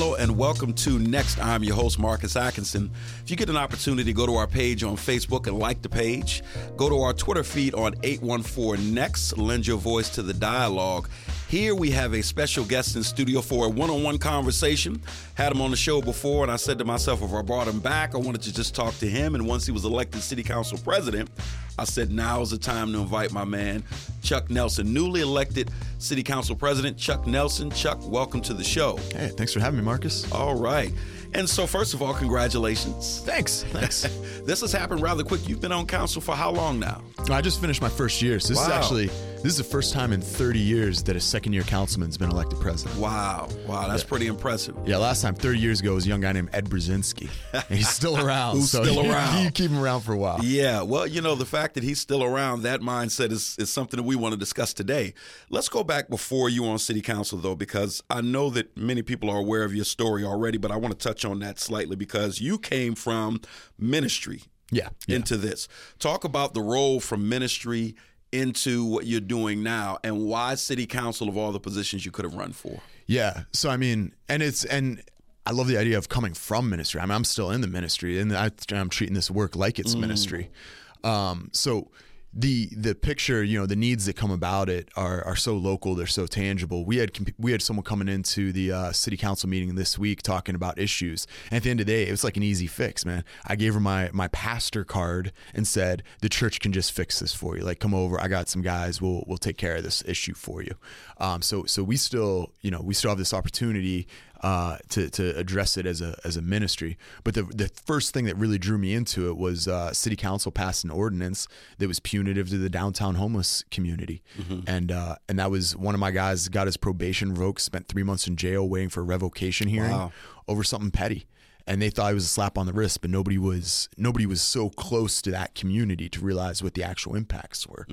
Hello and welcome to Next. I'm your host, Marcus Atkinson. If you get an opportunity, go to our page on Facebook and like the page. Go to our Twitter feed on 814 Next. Lend your voice to the dialogue. Here we have a special guest in studio for a one on one conversation. Had him on the show before, and I said to myself, if I brought him back, I wanted to just talk to him. And once he was elected city council president, I said, now's the time to invite my man, Chuck Nelson, newly elected city council president, Chuck Nelson. Chuck, welcome to the show. Hey, thanks for having me, Marcus. All right. And so, first of all, congratulations. Thanks. Thanks. this has happened rather quick. You've been on council for how long now? I just finished my first year. So this Wow. is actually this is the first time in 30 years that a second year councilman's been elected president. Wow. Wow. That's pretty impressive. Yeah, last time 30 years ago was a young guy named Ed Brzezinski. And he's still around. Who's so still you- around. You keep him around for a while. Yeah, well, you know, the fact that he's still around, that mindset is, is something that we want to discuss today. Let's go back before you on city council, though, because I know that many people are aware of your story already, but I want to touch on that slightly because you came from ministry Yeah. yeah. into this. Talk about the role from ministry into what you're doing now and why city council of all the positions you could have run for. Yeah. So I mean, and it's and I love the idea of coming from ministry. I mean, I'm still in the ministry, and I, I'm treating this work like it's ministry. Um, so the the picture, you know, the needs that come about it are are so local. They're so tangible. We had we had someone coming into the uh, city council meeting this week talking about issues, and at the end of the day, it was like an easy fix, man. I gave her my my pastor card and said the church can just fix this for you. Like, come over. I got some guys. We'll we'll take care of this issue for you. Um, so so we still you know we still have this opportunity uh, to to address it as a as a ministry. But the the first thing that really drew me into it was uh, city council passed an ordinance that was punitive to the downtown homeless community, and uh, and that was one of my guys got his probation revoked, spent three months in jail waiting for a revocation hearing Wow. over something petty. And they thought it was a slap on the wrist, but nobody was nobody was so close to that community to realize what the actual impacts were.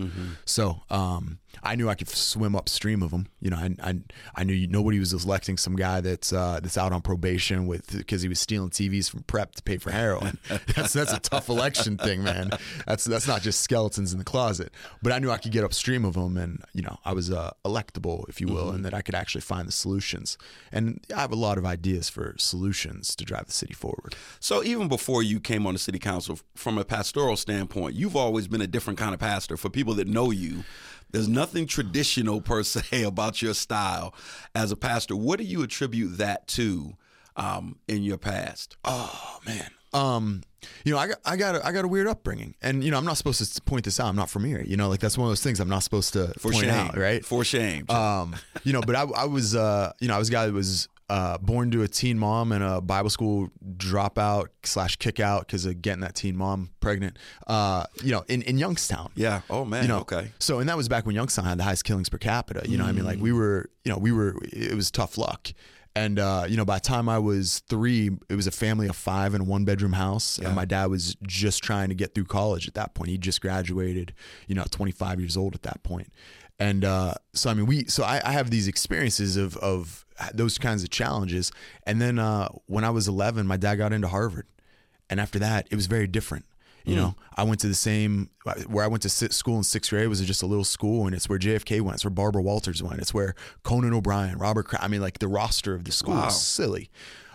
So um, I knew I could swim upstream of them. You know, I, I, I knew nobody was electing some guy that's uh, that's out on probation with because he was stealing TVs from prep to pay for heroin. that's that's a tough election thing, man. That's that's not just skeletons in the closet. But I knew I could get upstream of them, and you know, I was uh, electable, if you will, and that I could actually find the solutions. And I have a lot of ideas for solutions to drive the city forward. So even before you came on the city council, from a pastoral standpoint, you've always been a different kind of pastor. For people that know you, there's nothing traditional per se about your style as a pastor. What do you attribute that to um, in your past? Oh man. Um, you know, I got I got a, I got a weird upbringing, and you know, I'm not supposed to point this out. I'm not from here. You know, like that's one of those things I'm not supposed to For point shame, out, right? For shame. Um, you know, but I, I was, uh, you know, I was a guy that was uh, born to a teen mom and a Bible school dropout slash kick out because of getting that teen mom pregnant. Uh, you know, in, in Youngstown. yeah. Oh man. You know, okay. So, and that was back when Youngstown had the highest killings per capita. You know, what I mean, like we were, you know, we were. It was tough luck. And uh, you know, by the time I was three, it was a family of five in a one bedroom house, Yeah. and my dad was just trying to get through college at that point. He just graduated, you know, 25 years old at that point. And uh, so, I mean, we, so I, I have these experiences of of those kinds of challenges. And then uh, when I was 11, my dad got into Harvard, and after that, it was very different. You know, I went to the same where I went to sit school in sixth grade was just a little school, and it's where JFK went. It's where Barbara Walters went. It's where Conan O'Brien, Robert. Cra- I mean, like the roster of the school Wow. is silly.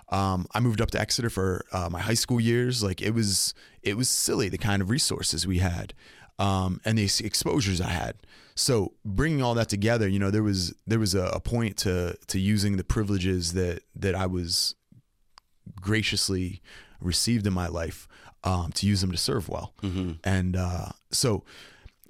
Um, I moved up to Exeter for uh, my high school years. Like it was, it was silly the kind of resources we had, um, and the ex- exposures I had. So bringing all that together, you know, there was there was a, a point to to using the privileges that that I was graciously received in my life um, to use them to serve well. And uh, so,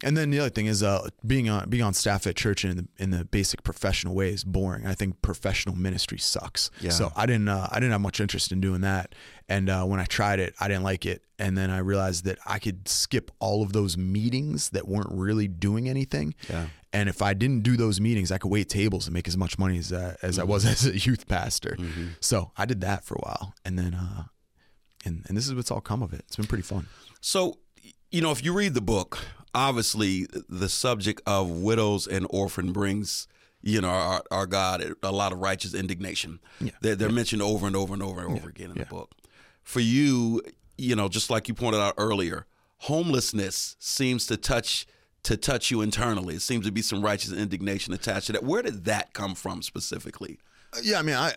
and then the other thing is uh, being on being on staff at church in the, in the basic professional way is boring. I think professional ministry sucks. Yeah. So I didn't uh, I didn't have much interest in doing that. And uh, when I tried it, I didn't like it. And then I realized that I could skip all of those meetings that weren't really doing anything. Yeah. And if I didn't do those meetings, I could wait tables and make as much money as uh, as I was as a youth pastor. So I did that for a while, and then uh, and and this is what's all come of it. It's been pretty fun. So, you know, if you read the book, obviously the subject of widows and orphan brings, you know, our, our God a lot of righteous indignation. Yeah. They're, they're mentioned over and over and over and over again in Yeah. the book. For you, you know, just like you pointed out earlier, homelessness seems to touch to touch you internally. It seems to be some righteous indignation attached to that. Where did that come from specifically? Yeah, I mean, I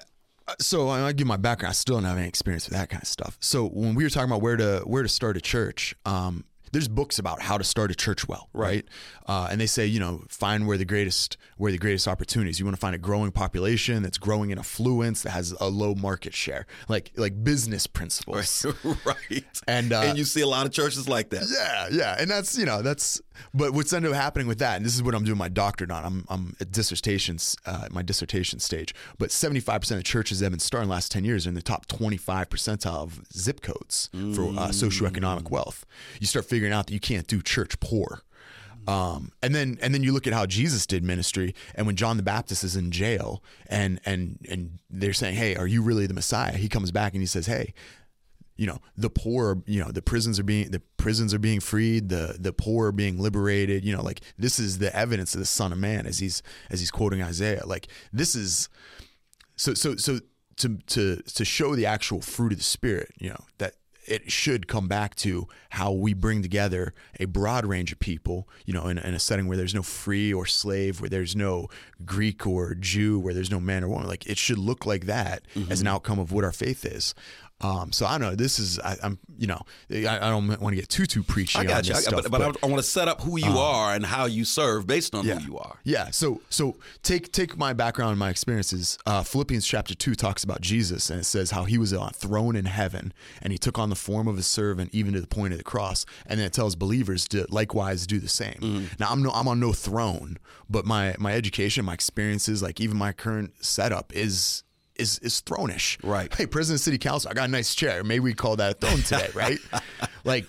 so I give my background. I still don't have any experience with that kind of stuff. So when we were talking about where to where to start a church, um, there's books about how to start a church well, right? Uh, and they say, you know, find where the greatest where the greatest opportunities. You want to find a growing population that's growing in affluence that has a low market share, like like business principles, right? And uh, and you see a lot of churches like that. Yeah, yeah, and that's you know that's but what's ended up happening with that, and this is what I'm doing my doctorate on. I'm I'm at dissertations, uh, my dissertation stage. But 75 percent of churches that have been starting the last 10 years are in the top 25 percentile of zip codes for uh, socioeconomic wealth. You start figuring out that you can't do church poor. Um, and then and then you look at how Jesus did ministry, and when John the Baptist is in jail, and and and they're saying, "Hey, are you really the Messiah?" He comes back and he says, "Hey, you know the poor you know the prisons are being the prisons are being freed the the poor are being liberated you know like this is the evidence of the son of man as he's as he's quoting isaiah like this is so so so to to to show the actual fruit of the spirit you know that it should come back to how we bring together a broad range of people, you know, in, in, a setting where there's no free or slave, where there's no Greek or Jew, where there's no man or woman. Like it should look like that mm-hmm. as an outcome of what our faith is. Um, so I don't know. This is I, am you know I, I, don't want to get too too preachy. I got you, stuff, but, but, but, I, want to set up who you um, are and how you serve based on yeah, who you are. Yeah. So so take take my background and my experiences. Uh, Philippians chapter two talks about Jesus and it says how he was on a throne in heaven and he took on the form of a servant even to the point of the cross. And then it tells believers to likewise do the same. Mm. Now I'm no I'm on no throne, but my my education, my experiences, like even my current setup is is is thronish. Right. Hey, President City Council, I got a nice chair. Maybe we call that a throne today, right? like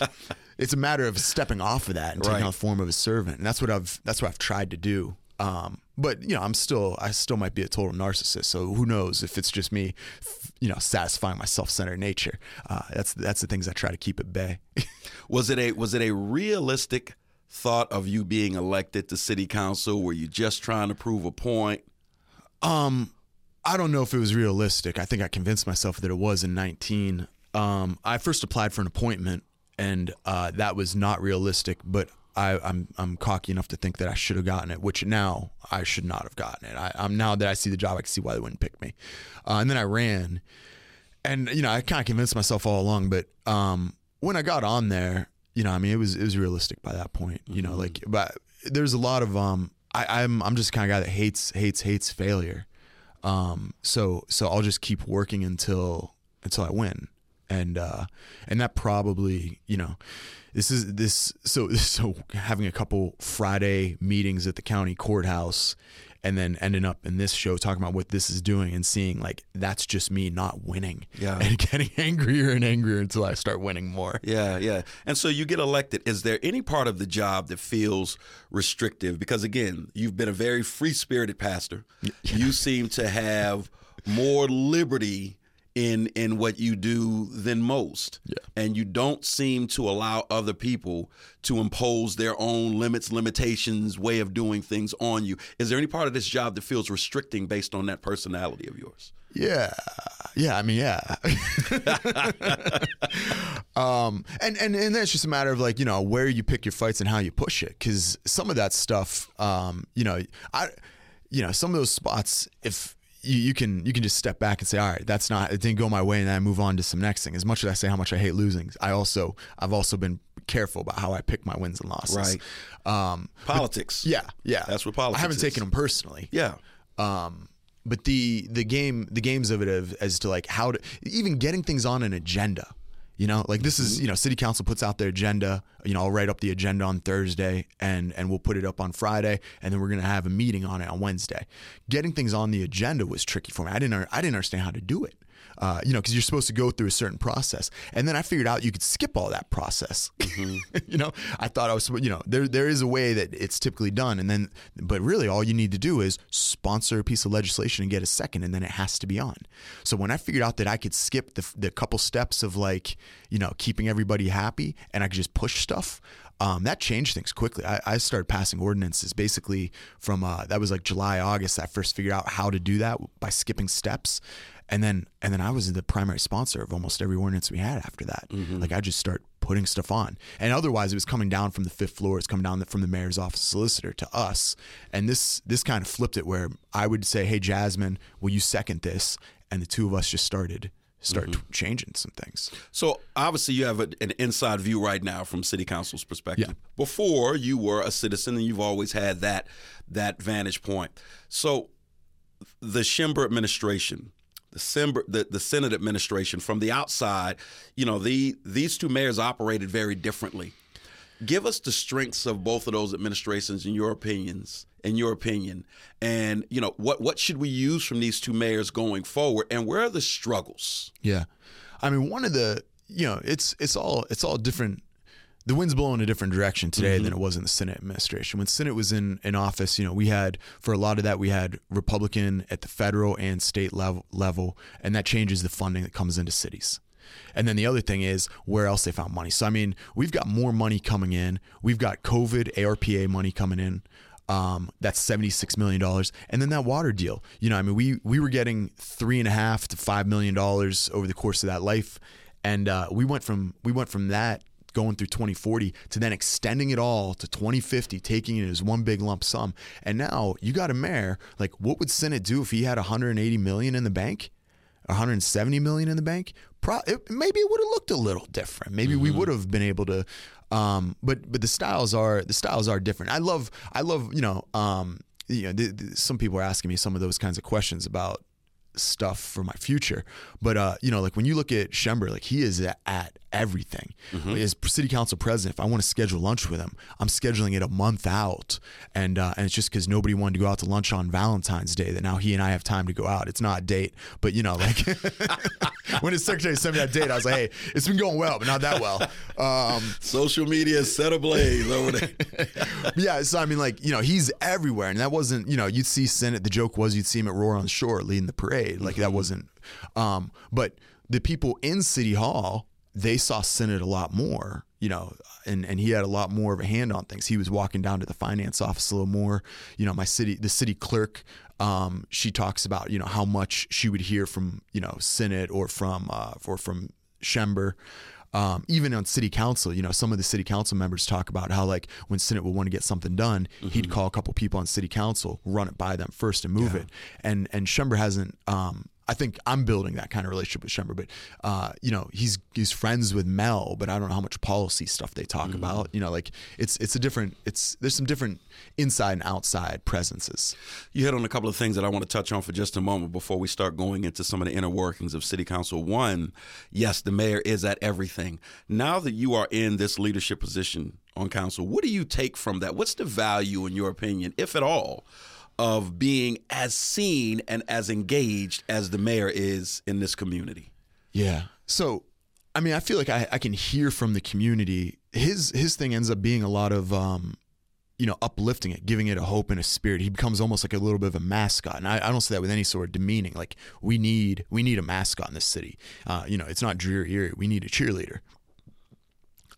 it's a matter of stepping off of that and taking right. on the form of a servant. And that's what I've that's what I've tried to do. Um, but you know, I'm still I still might be a total narcissist. So who knows if it's just me, you know, satisfying my self-centered nature. Uh, that's that's the things I try to keep at bay. was it a was it a realistic thought of you being elected to city council? Were you just trying to prove a point? Um, I don't know if it was realistic. I think I convinced myself that it was in 19. Um, I first applied for an appointment, and uh, that was not realistic. But I, am I'm, I'm cocky enough to think that I should have gotten it, which now I should not have gotten it. I, am now that I see the job, I can see why they wouldn't pick me. Uh, and then I ran, and you know I kind of convinced myself all along. But um, when I got on there, you know, I mean, it was it was realistic by that point. You know, mm-hmm. like but there's a lot of um, I, I'm I'm just kind of guy that hates hates hates failure. Um, so so I'll just keep working until until I win, and uh, and that probably you know this is this so so having a couple Friday meetings at the county courthouse and then ending up in this show talking about what this is doing and seeing like that's just me not winning yeah. and getting angrier and angrier until i start winning more. Yeah yeah. And so you get elected. Is there any part of the job that feels restrictive? Because again you've been a very free-spirited pastor. Yeah. you seem to have more liberty in in what you do than most. Yeah. And you don't seem to allow other people to impose their own limits, limitations, way of doing things on you. Is there any part of this job that feels restricting based on that personality of yours? Yeah. Yeah, I mean, yeah. um, and, and, and then it's just a matter of like, you know, where you pick your fights and how you push it. Cause some of that stuff, um, you know, I, you know, some of those spots, if, you, you can you can just step back and say, all right, that's not it didn't go my way, and then I move on to some next thing. As much as I say how much I hate losing, I also I've also been careful about how I pick my wins and losses. Right. Um, politics. But, yeah, yeah. That's what politics. I haven't is. taken them personally. Yeah. Um, but the the game the games of it of, as to like how to even getting things on an agenda you know, like this is, mm-hmm. you know, city council puts out their agenda. You know, I'll write up the agenda on Thursday and and we'll put it up on Friday and then we're going to have a meeting on it on Wednesday. Getting things on the agenda was tricky for me. I didn't I didn't understand how to do it uh, you know, because you're supposed to go through a certain process. And then I figured out you could skip all that process. Mm-hmm. you know, I thought I was, you know, there there is a way that it's typically done, and then, but really, all you need to do is sponsor a piece of legislation and get a second, and then it has to be on. So when I figured out that I could skip the the couple steps of like, you know, keeping everybody happy, and I could just push stuff. Um, that changed things quickly. I, I, started passing ordinances basically from uh, that was like July, August. I first figured out how to do that by skipping steps, and then and then I was the primary sponsor of almost every ordinance we had after that. Mm-hmm. Like I just start putting stuff on, and otherwise it was coming down from the fifth floor. It's coming down from the mayor's office solicitor to us, and this this kind of flipped it where I would say, "Hey, Jasmine, will you second this?" and the two of us just started start Mm-hmm. changing some things. So obviously, you have a, an inside view right now from City Council's perspective. Yeah. Before you were a citizen, and you've always had that that vantage point. So the Schember administration, the, Sember, the the Sinnott administration, from the outside, you know, the these two mayors operated very differently. Give us the strengths of both of those administrations, in your opinions, in your opinion, and you know what what should we use from these two mayors going forward, and where are the struggles? Yeah, I mean, one of the you know, it's it's all it's all different. The wind's blowing a different direction today than mm-hmm. it was in the Sinnott administration. When Sinnott was in in office, you know, we had for a lot of that we had Republican at the federal and state level level, and that changes the funding that comes into cities. And then the other thing is where else they found money. So I mean, we've got more money coming in. We've got COVID ARPA money coming in. Um, that's seventy six million dollars, and then that water deal. You know, I mean, we we were getting three and a half to five million dollars over the course of that life, and uh, we went from we went from that going through 2040 to then extending it all to 2050 taking it as one big lump sum and now you got a mayor like what would Sinnott do if he had 180 million in the bank 170 million in the bank Pro- it, maybe it would have looked a little different. Maybe we would have been able to um, but but the styles are the styles are different. I love i love you know um, you know th- th- some people are asking me some of those kinds of questions about stuff for my future. But uh, you know, like when you look at Schember, like he is at, at everything. As city council president, if I want to schedule lunch with him, I'm scheduling it a month out, and uh, and it's just because nobody wanted to go out to lunch on Valentine's Day that now he and I have time to go out. It's not a date, but you know, like when his secretary sent me that date, I was like, hey, it's been going well, but not that well. Um, Social media is set ablaze over there. yeah, so I mean, like you know, he's everywhere, and that wasn't you know, you'd see Sinnott. The joke was you'd see him at Roar on the Shore leading the parade, like that wasn't. Um, but the people in City Hall, they saw Sinnott a lot more, you know, and and he had a lot more of a hand on things. He was walking down to the finance office a little more. You know, my city, the city clerk. Um, she talks about you know how much she would hear from you know Sinnott or from uh, or from Schember um, even on city council, you know, some of the city council members talk about how like when Sinnott would want to get something done, he'd call a couple people on city council, run it by them first and move it. And and Schember hasn't. Um, I think I'm building that kind of relationship with Schember, but uh, you know, he's he's friends with Mel, but I don't know how much policy stuff they talk about. You know, like it's it's a different. It's there's some different inside and outside presences. You hit on a couple of things that I want to touch on for just a moment before we start going into some of the inner workings of City Council. One, yes, the mayor is at everything. Now that you are in this leadership position on council, what do you take from that? What's the value, in your opinion, if at all, of being as seen and as engaged as the mayor is in this community? Yeah. So, I mean, I feel like I, I can hear from the community. His his thing ends up being a lot of, um, you know, uplifting it, giving it a hope and a spirit. He becomes almost like a little bit of a mascot, and I, I don't say that with any sort of demeaning. Like we need we need a mascot in this city. Uh, you know, it's not dreary here. We need a cheerleader.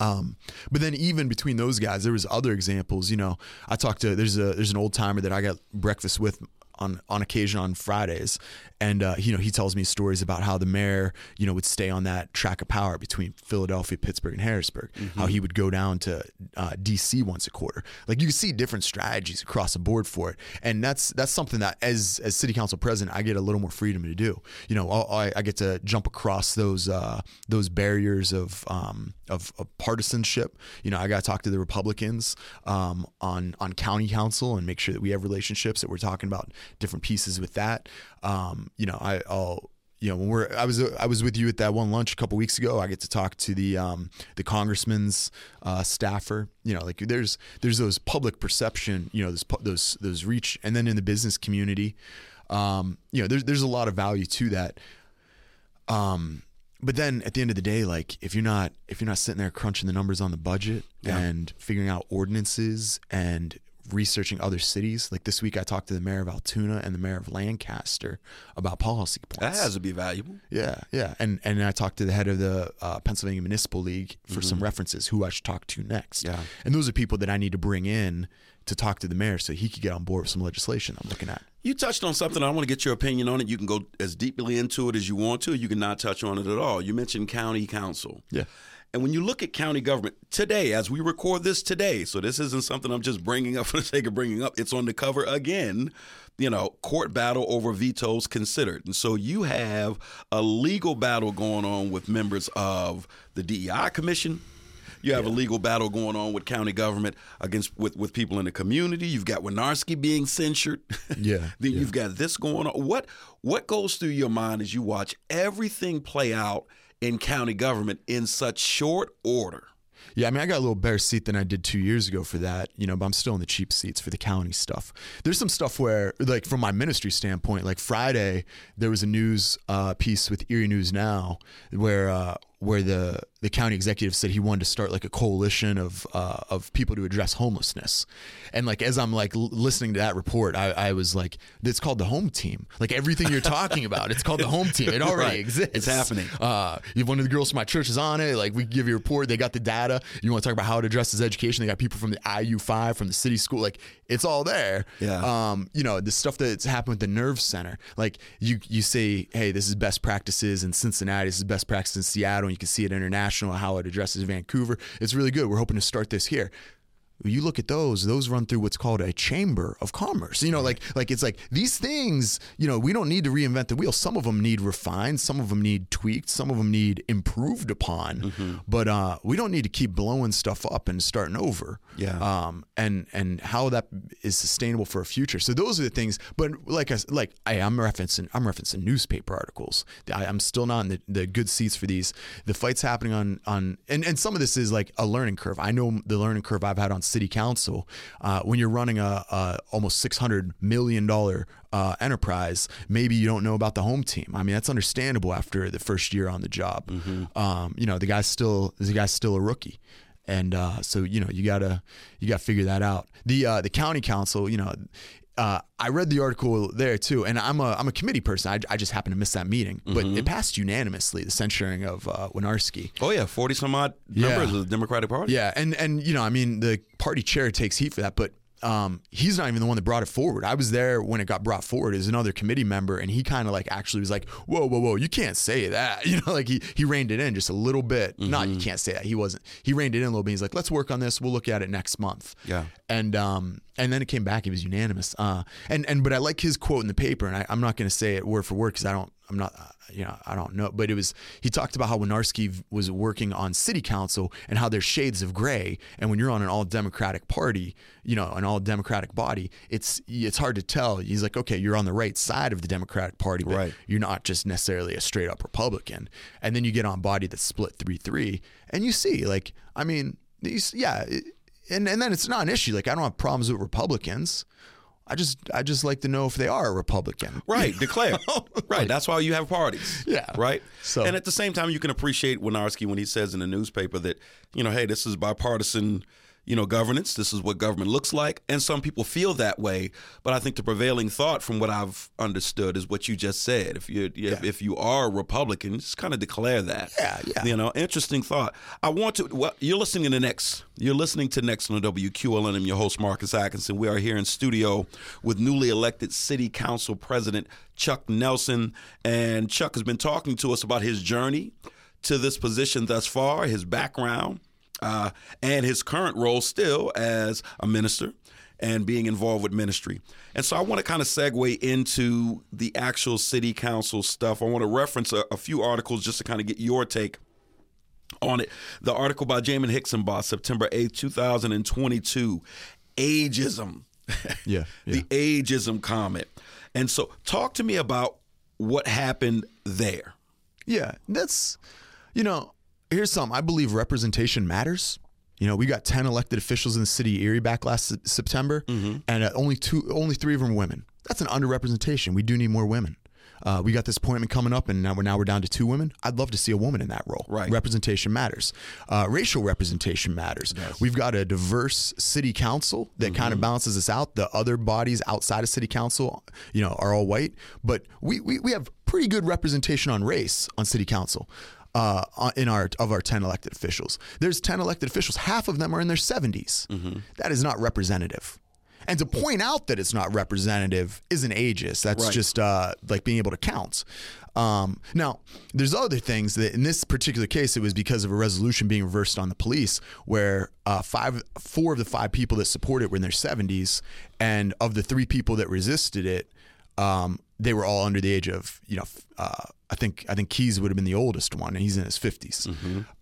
Um, but then even between those guys, there was other examples. You know, I talked to there's a there's an old timer that I got breakfast with on on occasion on Fridays, and uh, you know he tells me stories about how the mayor you know would stay on that track of power between Philadelphia, Pittsburgh, and Harrisburg. How he would go down to uh, D.C. once a quarter. Like you can see different strategies across the board for it, and that's that's something that as as city council president I get a little more freedom to do. You know, I, I get to jump across those uh, those barriers of, um, of of partisanship. You know, I got to talk to the Republicans um, on on county council and make sure that we have relationships that we're talking about different pieces with that. Um, you know, I, I'll you know when we're I was I was with you at that one lunch a couple weeks ago. I get to talk to the um, the congressman's uh, staffer. You know, like there's there's those public perception. You know, those those those reach, and then in the business community, um, you know, there's there's a lot of value to that. Um, but then at the end of the day, like if you're not if you're not sitting there crunching the numbers on the budget Yeah. and figuring out ordinances and researching other cities, like this week I talked to the mayor of Altoona and the mayor of Lancaster about policy points. That has to be valuable. Yeah, yeah, and and I talked to the head of the uh, Pennsylvania Municipal League for some references who I should talk to next. Yeah. and those are people that I need to bring in to talk to the mayor so he could get on board with some legislation I'm looking at. You touched on something. I want to get your opinion on it. You can go as deeply into it as you want to. You can not touch on it at all. You mentioned county council. Yeah. And when you look at county government today, as we record this today, so this isn't something I'm just bringing up for the sake of bringing up, it's on the cover again. You know, court battle over vetoes considered. And so you have a legal battle going on with members of the DEI Commission, you have yeah. a legal battle going on with county government against with, with people in the community. You've got Winiarski being censured. Yeah. then yeah. you've got this going on. What what goes through your mind as you watch everything play out in county government in such short order? Yeah, I mean, I got a little better seat than I did two years ago for that, you know, but I'm still in the cheap seats for the county stuff. There's some stuff where, like, from my ministry standpoint, like Friday, there was a news uh, piece with Erie News Now where uh, where the the county executive said he wanted to start like a coalition of uh, of people to address homelessness, and like as I'm like l- listening to that report, I, I was like, it's called the Home Team. Like everything you're talking about, it's called the Home Team. It already right. exists. It's happening. Uh, one of the girls from my church is on it. Like we give you a report. They got the data. You want to talk about how it addresses education? They got people from the IU five from the city school. Like it's all there. Yeah. Um, you know the stuff that's happened with the Nerve Center. Like you you say, hey, this is best practices in Cincinnati. This is best practice in Seattle. And you can see it how it addresses Vancouver. It's really good. We're hoping to start this here you look at those those run through what's called a chamber of commerce. You know like like it's like these things you know we don't need to reinvent the wheel. Some of them need refined some of them need tweaked some of them need improved upon. Mm-hmm. but uh, we don't need to keep blowing stuff up and starting over. Yeah. Um and and how that is sustainable for a future. So those are the things but like I like I, am referencing I'm referencing newspaper articles. I, am still not in the, the good seats for these. The fights happening on on and and some of this is like a learning curve. I know the learning curve I've had on city council, uh, when you're running a, a almost six hundred million dollar uh, enterprise, maybe you don't know about the home team. I mean, that's understandable after the first year on the job. Mm-hmm. Um, you know, the guy's still the guy's still a rookie and uh, so you know you gotta you gotta figure that out. The uh, the county council, you know, uh, I read the article there too, and I'm a I'm a committee person. I, I just happened to miss that meeting, but mm-hmm. it passed unanimously. The censuring of uh, Winiarski. Oh yeah, forty some odd yeah. members of the Democratic Party. Yeah, and and you know, I mean, the party chair takes heat for that, but um, he's not even the one that brought it forward. I was there when it got brought forward as another committee member, and he kind of like actually was like, "Whoa, whoa, whoa! You can't say that." You know, like he he reined it in just a little bit. Mm-hmm. Not you can't say that. He wasn't. He reined it in a little bit. He's like, "Let's work on this. We'll look at it next month." Yeah. And um and then it came back. It was unanimous. Uh and and but I like his quote in the paper, and I, I'm not going to say it word for word because I don't I'm not, uh, you know, I don't know, but it was, he talked about how Winiarski was working on city council and how there's shades of gray. And when you're on an all Democratic party, you know, an all Democratic body, it's, it's hard to tell. He's like, okay, you're on the right side of the Democratic party, but right. you're not just necessarily a straight up Republican. And then you get on body that's split 3 3. And you see, like, I mean, these, yeah. And, and then it's not an issue. Like, I don't have problems with Republicans. I just I just like to know if they are a Republican. Right, declare. right, that's why you have parties. Yeah. Right? So And at the same time you can appreciate Winiarski when he says in the newspaper that, you know, hey, this is bipartisan you know, governance. This is what government looks like. And some people feel that way. But I think the prevailing thought, from what I've understood, is what you just said. If you yeah. if you are a Republican, just kind of declare that. Yeah, yeah. You know, interesting thought. I want to. Well, you're listening to the next. You're listening to next on the WQLN. I'm your host Marcus Atkinson. We are here in studio with newly elected City Council President Chuck Nelson, and Chuck has been talking to us about his journey to this position thus far, his background uh, and his current role still as a minister and being involved with ministry. And so I want to kind of segue into the actual city council stuff. I want to reference a, a few articles just to kind of get your take on it. The article by Jamin Hixenbaugh, September 8th, 2022, Ageism. Yeah, yeah. the ageism comment. And so talk to me about what happened there. Yeah, that's, you know, here's something. I believe representation matters. You know, we got 10 elected officials in the city of Erie back last September, mm-hmm. and uh, only two, only three of them are women. That's an underrepresentation. We do need more women. Uh, we got this appointment coming up, and now we're now we're down to two women. I'd love to see a woman in that role. Right, representation matters. Uh, racial representation matters. Yes. We've got a diverse city council that mm-hmm. kind of balances us out. The other bodies outside of city council, you know, are all white, but we we, we have pretty good representation on race on city council uh, in our of our 10 elected officials. There's 10 elected officials. Half of them are in their 70s. Mm-hmm. That is not representative. And to point out that it's not representative isn't ageist. That's Right. just uh, like being able to count. Um, now, there's other things that in this particular case, it was because of a resolution being reversed on the police, where uh, five, four of the five people that supported it were in their 70s, and of the three people that resisted it, um, they were all under the age of, you know, uh, I think I think Keys would have been the oldest one, and he's in his 50s.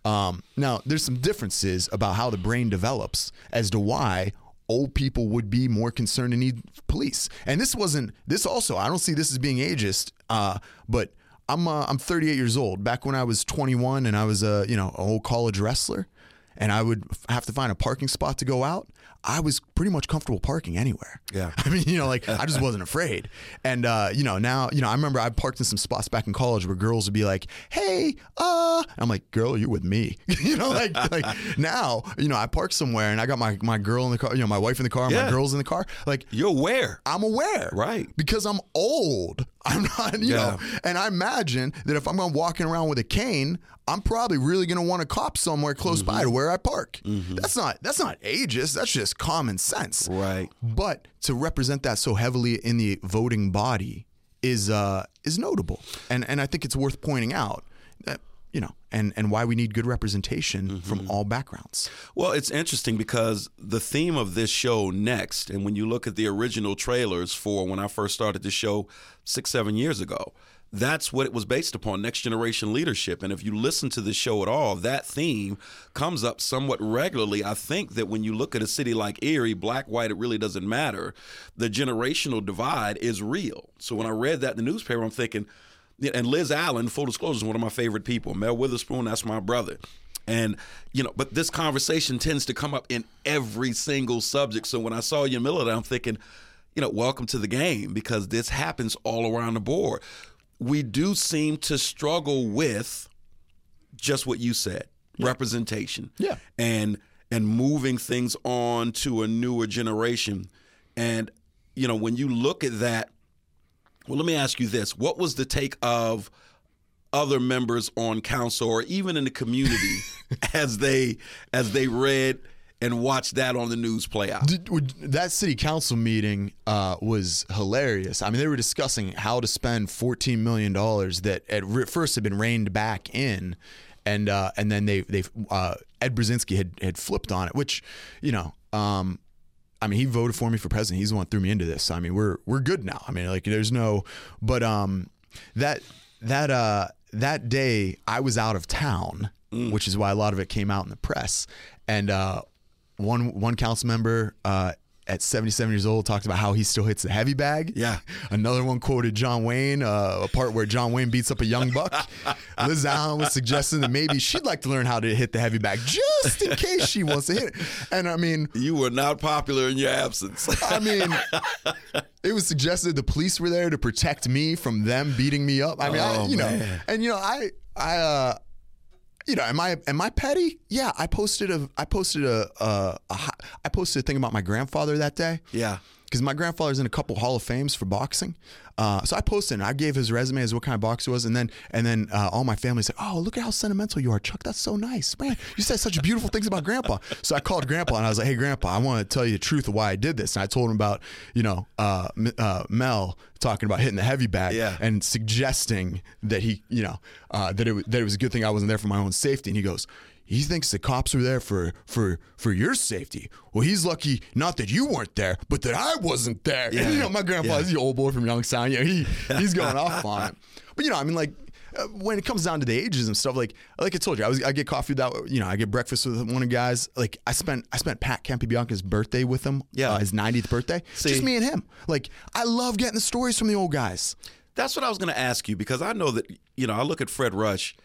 Um, now, there's some differences about how the brain develops as to why old people would be more concerned and need police. And this wasn't this also. I don't see this as being ageist, uh, but I'm uh, I'm 38 years old. Back when I was 21 and I was a you know an old college wrestler, and I would have to find a parking spot to go out. I was pretty much comfortable parking anywhere. Yeah. I mean, you know, like I just wasn't afraid. And uh, you know, now, you know, I remember I parked in some spots back in college where girls would be like, "Hey, uh," I'm like, "Girl, you're with me." you know, like like now, you know, I park somewhere and I got my my girl in the car, you know, my wife in the car, Yeah. my girls in the car. Like You're aware. I'm aware. Right. Because I'm old. I'm not, you know, and I imagine that if I'm walking around with a cane, I'm probably really going to want to cop somewhere close by Mm-hmm. to where I park. That's not that's not ageist. That's just common sense. Right. But to represent that so heavily in the voting body is uh is notable. And and I think it's worth pointing out that you know, and and why we need good representation Mm-hmm. from all backgrounds. Well, it's interesting because the theme of this show next, and when you look at the original trailers for when I first started the show six, seven years ago, that's what it was based upon next generation leadership. And if you listen to the show at all, that theme comes up somewhat regularly. I think that when you look at a city like Erie, black, white, it really doesn't matter. The generational divide is real. So when I read that in the newspaper, I'm thinking, and Liz Allen, full disclosure, is one of my favorite people. Mel Witherspoon, that's my brother. And, you know, but this conversation tends to come up in every single subject. So when I saw you Miller, I'm thinking, you know, welcome to the game because this happens all around the board. We do seem to struggle with just what you said representation. Yeah. And and moving things on to a newer generation. And, you know, when you look at that, well, let me ask you this. What was the take of other members on council or even in the community as they as they read and watch that on the news play out? That city council meeting uh, was hilarious. I mean, they were discussing how to spend fourteen million dollars that at first had been reined back in, and uh, and then they they uh, Ed Brzezinski had had flipped on it, which you know. Um, I mean, he voted for me for president. He's the one who threw me into this. I mean, we're we're good now. I mean, like, there's no, but um, that that uh that day I was out of town, which is why a lot of it came out in the press. And uh, one one council member uh, at 77 years old talked about how he still hits the heavy bag. Yeah. Another one quoted John Wayne, uh, a part where John Wayne beats up a young buck. Liz Allen was suggesting that maybe she'd like to learn how to hit the heavy bag just in case she wants to hit it. And I mean, You were not popular in your absence. I mean, it was suggested the police were there to protect me from them beating me up. I mean, I, Oh, you know, and you know, I, I, uh, you know, am I am I petty? Yeah, I posted a I posted a, a, a I posted a thing about my grandfather that day. yeah. Because my grandfather's in a couple Hall of Fames for boxing, uh, so I posted and I gave his resume as what kind of boxer he was, and then and then uh, all my family said, "Oh, look at how sentimental you are, Chuck. That's so nice, man. You said such beautiful things about Grandpa." So I called Grandpa and I was like, "Hey, Grandpa, I want to tell you the truth of why I did this." And I told him about you know uh, uh, Mel talking about hitting the heavy bag Yeah. and suggesting that he you know uh, that it that it was a good thing I wasn't there for my own safety, and he goes. He thinks the cops were there for for for your safety. Well, he's lucky not that you weren't there, but that I wasn't there. Yeah. And, you know, my grandpa, Yeah. he's the old boy from Youngstown. You know, he he's going off on it. But you know, I mean, like uh, when it comes down to the ages and stuff, like like I told you, I was I get coffee with that. You know, I get breakfast with one of the guys. Like I spent I spent Pat Cappabianca's birthday with him. Yeah. uh, his 90th birthday. See. Just me and him. Like I love getting the stories from the old guys. That's what I was going to ask you because I know that, you know, I look at Fred Rush.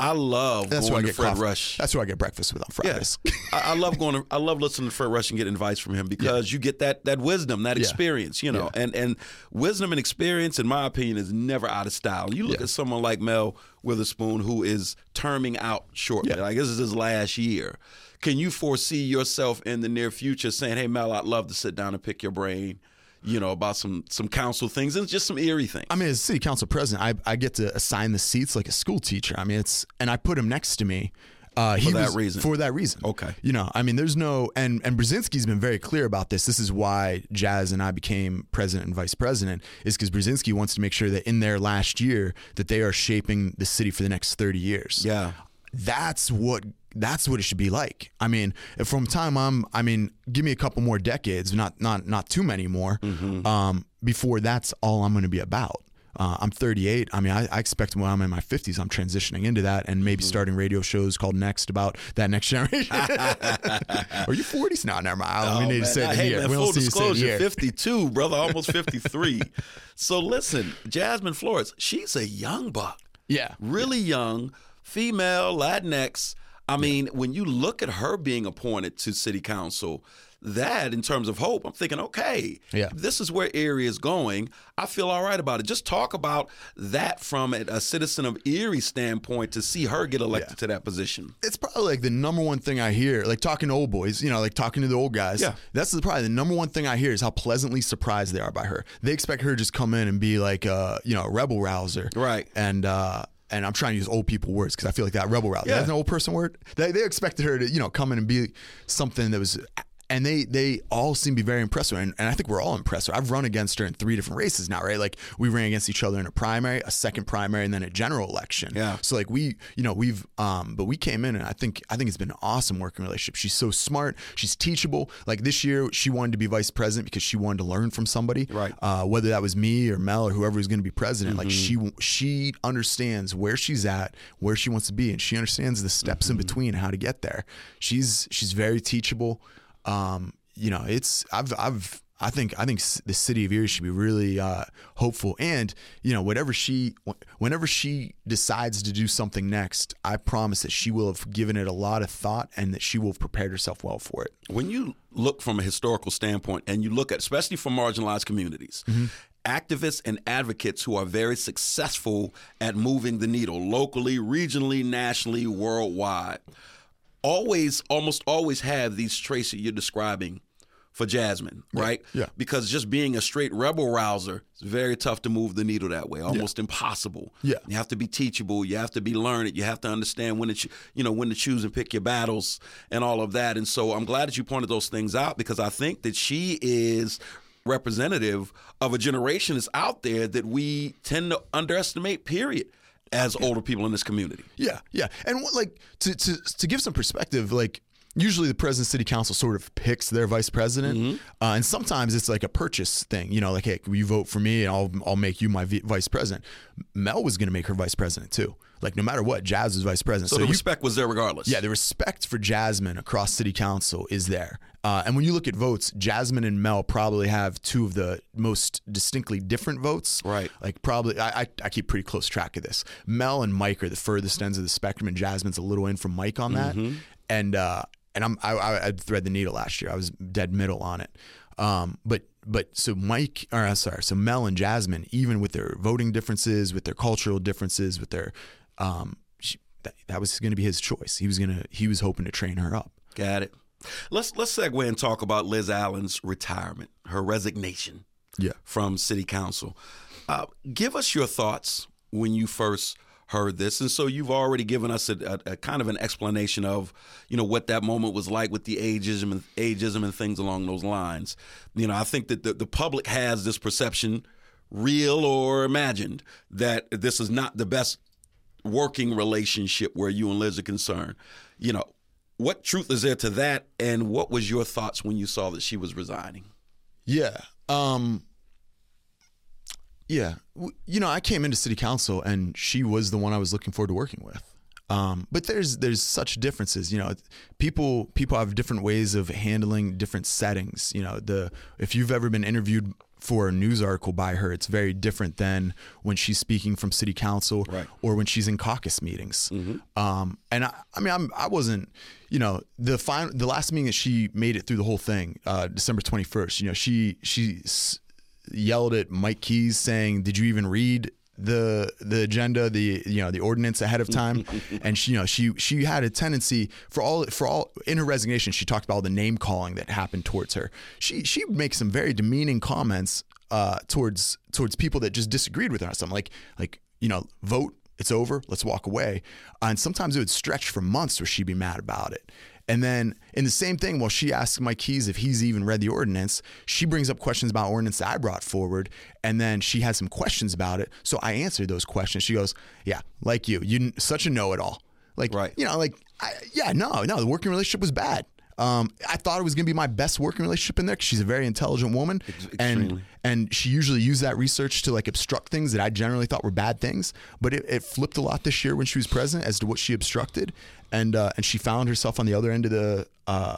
I love That's where I going to get Fred coffee. Rush. That's where I get breakfast with on Fridays. I, I love going to I love listening to Fred Rush and getting advice from him because you get that that wisdom, that Yeah. experience, you know. And and wisdom and experience, in my opinion, is never out of style. You look Yeah. at someone like Mel Witherspoon who is terming out shortly. Yeah. Like this is his last year. Can you foresee yourself in the near future saying, Hey Mel, I'd love to sit down and pick your brain, you know, about some some council things and just some Erie things. I mean, as city council president, I, I get to assign the seats like a school teacher. I mean, it's and I put him next to me, Uh, For that reason. For that reason. Okay. You know, I mean, there's no, and and Brzezinski's been very clear about this. This is why Jazz and I became president and vice president, is because Brzezinski wants to make sure that in their last year that they are shaping the city for the next 30 years. Yeah. That's what that's what it should be like. I mean, from time I'm, I mean, give me a couple more decades, not not not too many more, Mm-hmm. um, before that's all I'm going to be about. Uh, I'm 38. I mean, I, I expect when I'm in my 50s, I'm transitioning into that and maybe Mm-hmm. starting radio shows called Next about that next generation. Are you 40s? No, never mind. we Oh, need to say it hey, here. man, we full don't see you say it disclosure, here. 52, brother, almost 53. so listen, Jasmine Flores, she's a young buck. Yeah. Really young, female, Latinx. I mean, when you look at her being appointed to city council, that in terms of hope, I'm thinking, okay, Yeah. this is where Erie is going. I feel all right about it. Just talk about that from a, a citizen of Erie standpoint to see her get elected Yeah. to that position. it's probably like the number one thing I hear, like talking to old boys, you know, like talking to the old guys. Yeah. That's the, probably the number one thing I hear is how pleasantly surprised they are by her. They expect her to just come in and be like, uh, you know, a rebel rouser. Right. And, uh, and I'm trying to use old people words because I feel like that rebel rouser. Yeah. That's an old person word. They, they expected her to, you know, come in and be something that was, and they they all seem to be very impressed with her. And, and I think we're all impressed with her. I've run against her in three different races now, right? Like we ran against each other in a primary, a second primary, and then a general election. Yeah. So like we, you know, we've, um, but we came in and I think I think it's been an awesome working relationship. She's so smart. She's teachable. Like this year, she wanted to be vice president because she wanted to learn from somebody. Right. Uh, whether that was me or Mel or whoever was going to be president, like she she understands where she's at, where she wants to be, and she understands the steps in between how to get there. She's she's very teachable. Um, you know, it's I've I've I think I think the city of Erie should be really uh, hopeful, and you know, whatever she, whenever she decides to do something next, I promise that she will have given it a lot of thought, and that she will have prepared herself well for it. when you look from a historical standpoint and you look at especially for marginalized communities activists and advocates who are very successful at moving the needle locally regionally nationally worldwide always almost always have these traits that you're describing for Jasmine, right? yeah. Because just being a straight rebel rouser is very tough to move the needle that way, almost impossible. Yeah. You have to be teachable. You have to be learned. You have to understand when to, cho- you know, when to choose and pick your battles and all of that. And so I'm glad that you pointed those things out because I think that she is representative of a generation that's out there that we tend to underestimate. Period. As older people in this community. Yeah, yeah, and what, like to to to give some perspective, like usually the president city council sort of picks their vice president, uh, and sometimes it's like a purchase thing. You know, like hey, you vote for me, and I'll I'll make you my v- vice president. Mel was going to make her vice president too. Like no matter what, Jazz was vice president. So, the you- respect was there regardless. yeah, the respect for Jasmine across city council is there. Uh, and when you look at votes, Jasmine and Mel probably have two of the most distinctly different votes. Right. Like probably, I, I, I keep pretty close track of this. Mel and Mike are the furthest ends of the spectrum, and Jasmine's a little in from Mike on that. And uh, and I'm I, I, I thread the needle last year. I was dead middle on it. Um, but but so Mike, or sorry, so Mel and Jasmine, even with their voting differences, with their cultural differences, with their um, she, that, that was going to be his choice. He was gonna he was hoping to train her up. Got it. Let's let's segue and talk about Liz Allen's retirement, her resignation Yeah. from City Council. Uh, give us your thoughts when you first heard this, and so you've already given us a, a, a kind of an explanation of you know what that moment was like with the ageism and ageism and things along those lines. You know, I think that the, the public has this perception, real or imagined, that this is not the best working relationship where you and Liz are concerned. You know, what truth is there to that, and what was your thoughts when you saw that she was resigning? Yeah. Um Yeah. You know, I came into city council and she was the one I was looking forward to working with. Um, but there's there's such differences, you know. People people have different ways of handling different settings. You know, the if you've ever been interviewed for a news article by her, it's very different than when she's speaking from city council Right. or when she's in caucus meetings. Um, and I, I mean, I'm, I wasn't, you know, the final, the last meeting that she made it through the whole thing, uh, December 21st, you know, she, she s- yelled at Mike Keys saying, did you even read the, the agenda, the, you know, the ordinance ahead of time? and she, you know, she, she had a tendency for all, for all in her resignation, she talked about all the name calling that happened towards her. She, she makes some very demeaning comments, uh, towards, towards people that just disagreed with her on something like, like, you know, vote it's over. Let's walk away. And sometimes it would stretch for months where she'd be mad about it. And then in the same thing, while she asks Mike Keys if he's even read the ordinance, she brings up questions about ordinance that I brought forward. And then she had some questions about it. So I answered those questions. She goes, Yeah, like you, you such a know it all. Like, Right. you know, like, I, yeah, no, no, the working relationship was bad. Um, I thought it was going to be my best working relationship in there because she's a very intelligent woman, and and she usually used that research to like obstruct things that I generally thought were bad things. But it, it flipped a lot this year when she was present as to what she obstructed, and uh, and she found herself on the other end of the uh,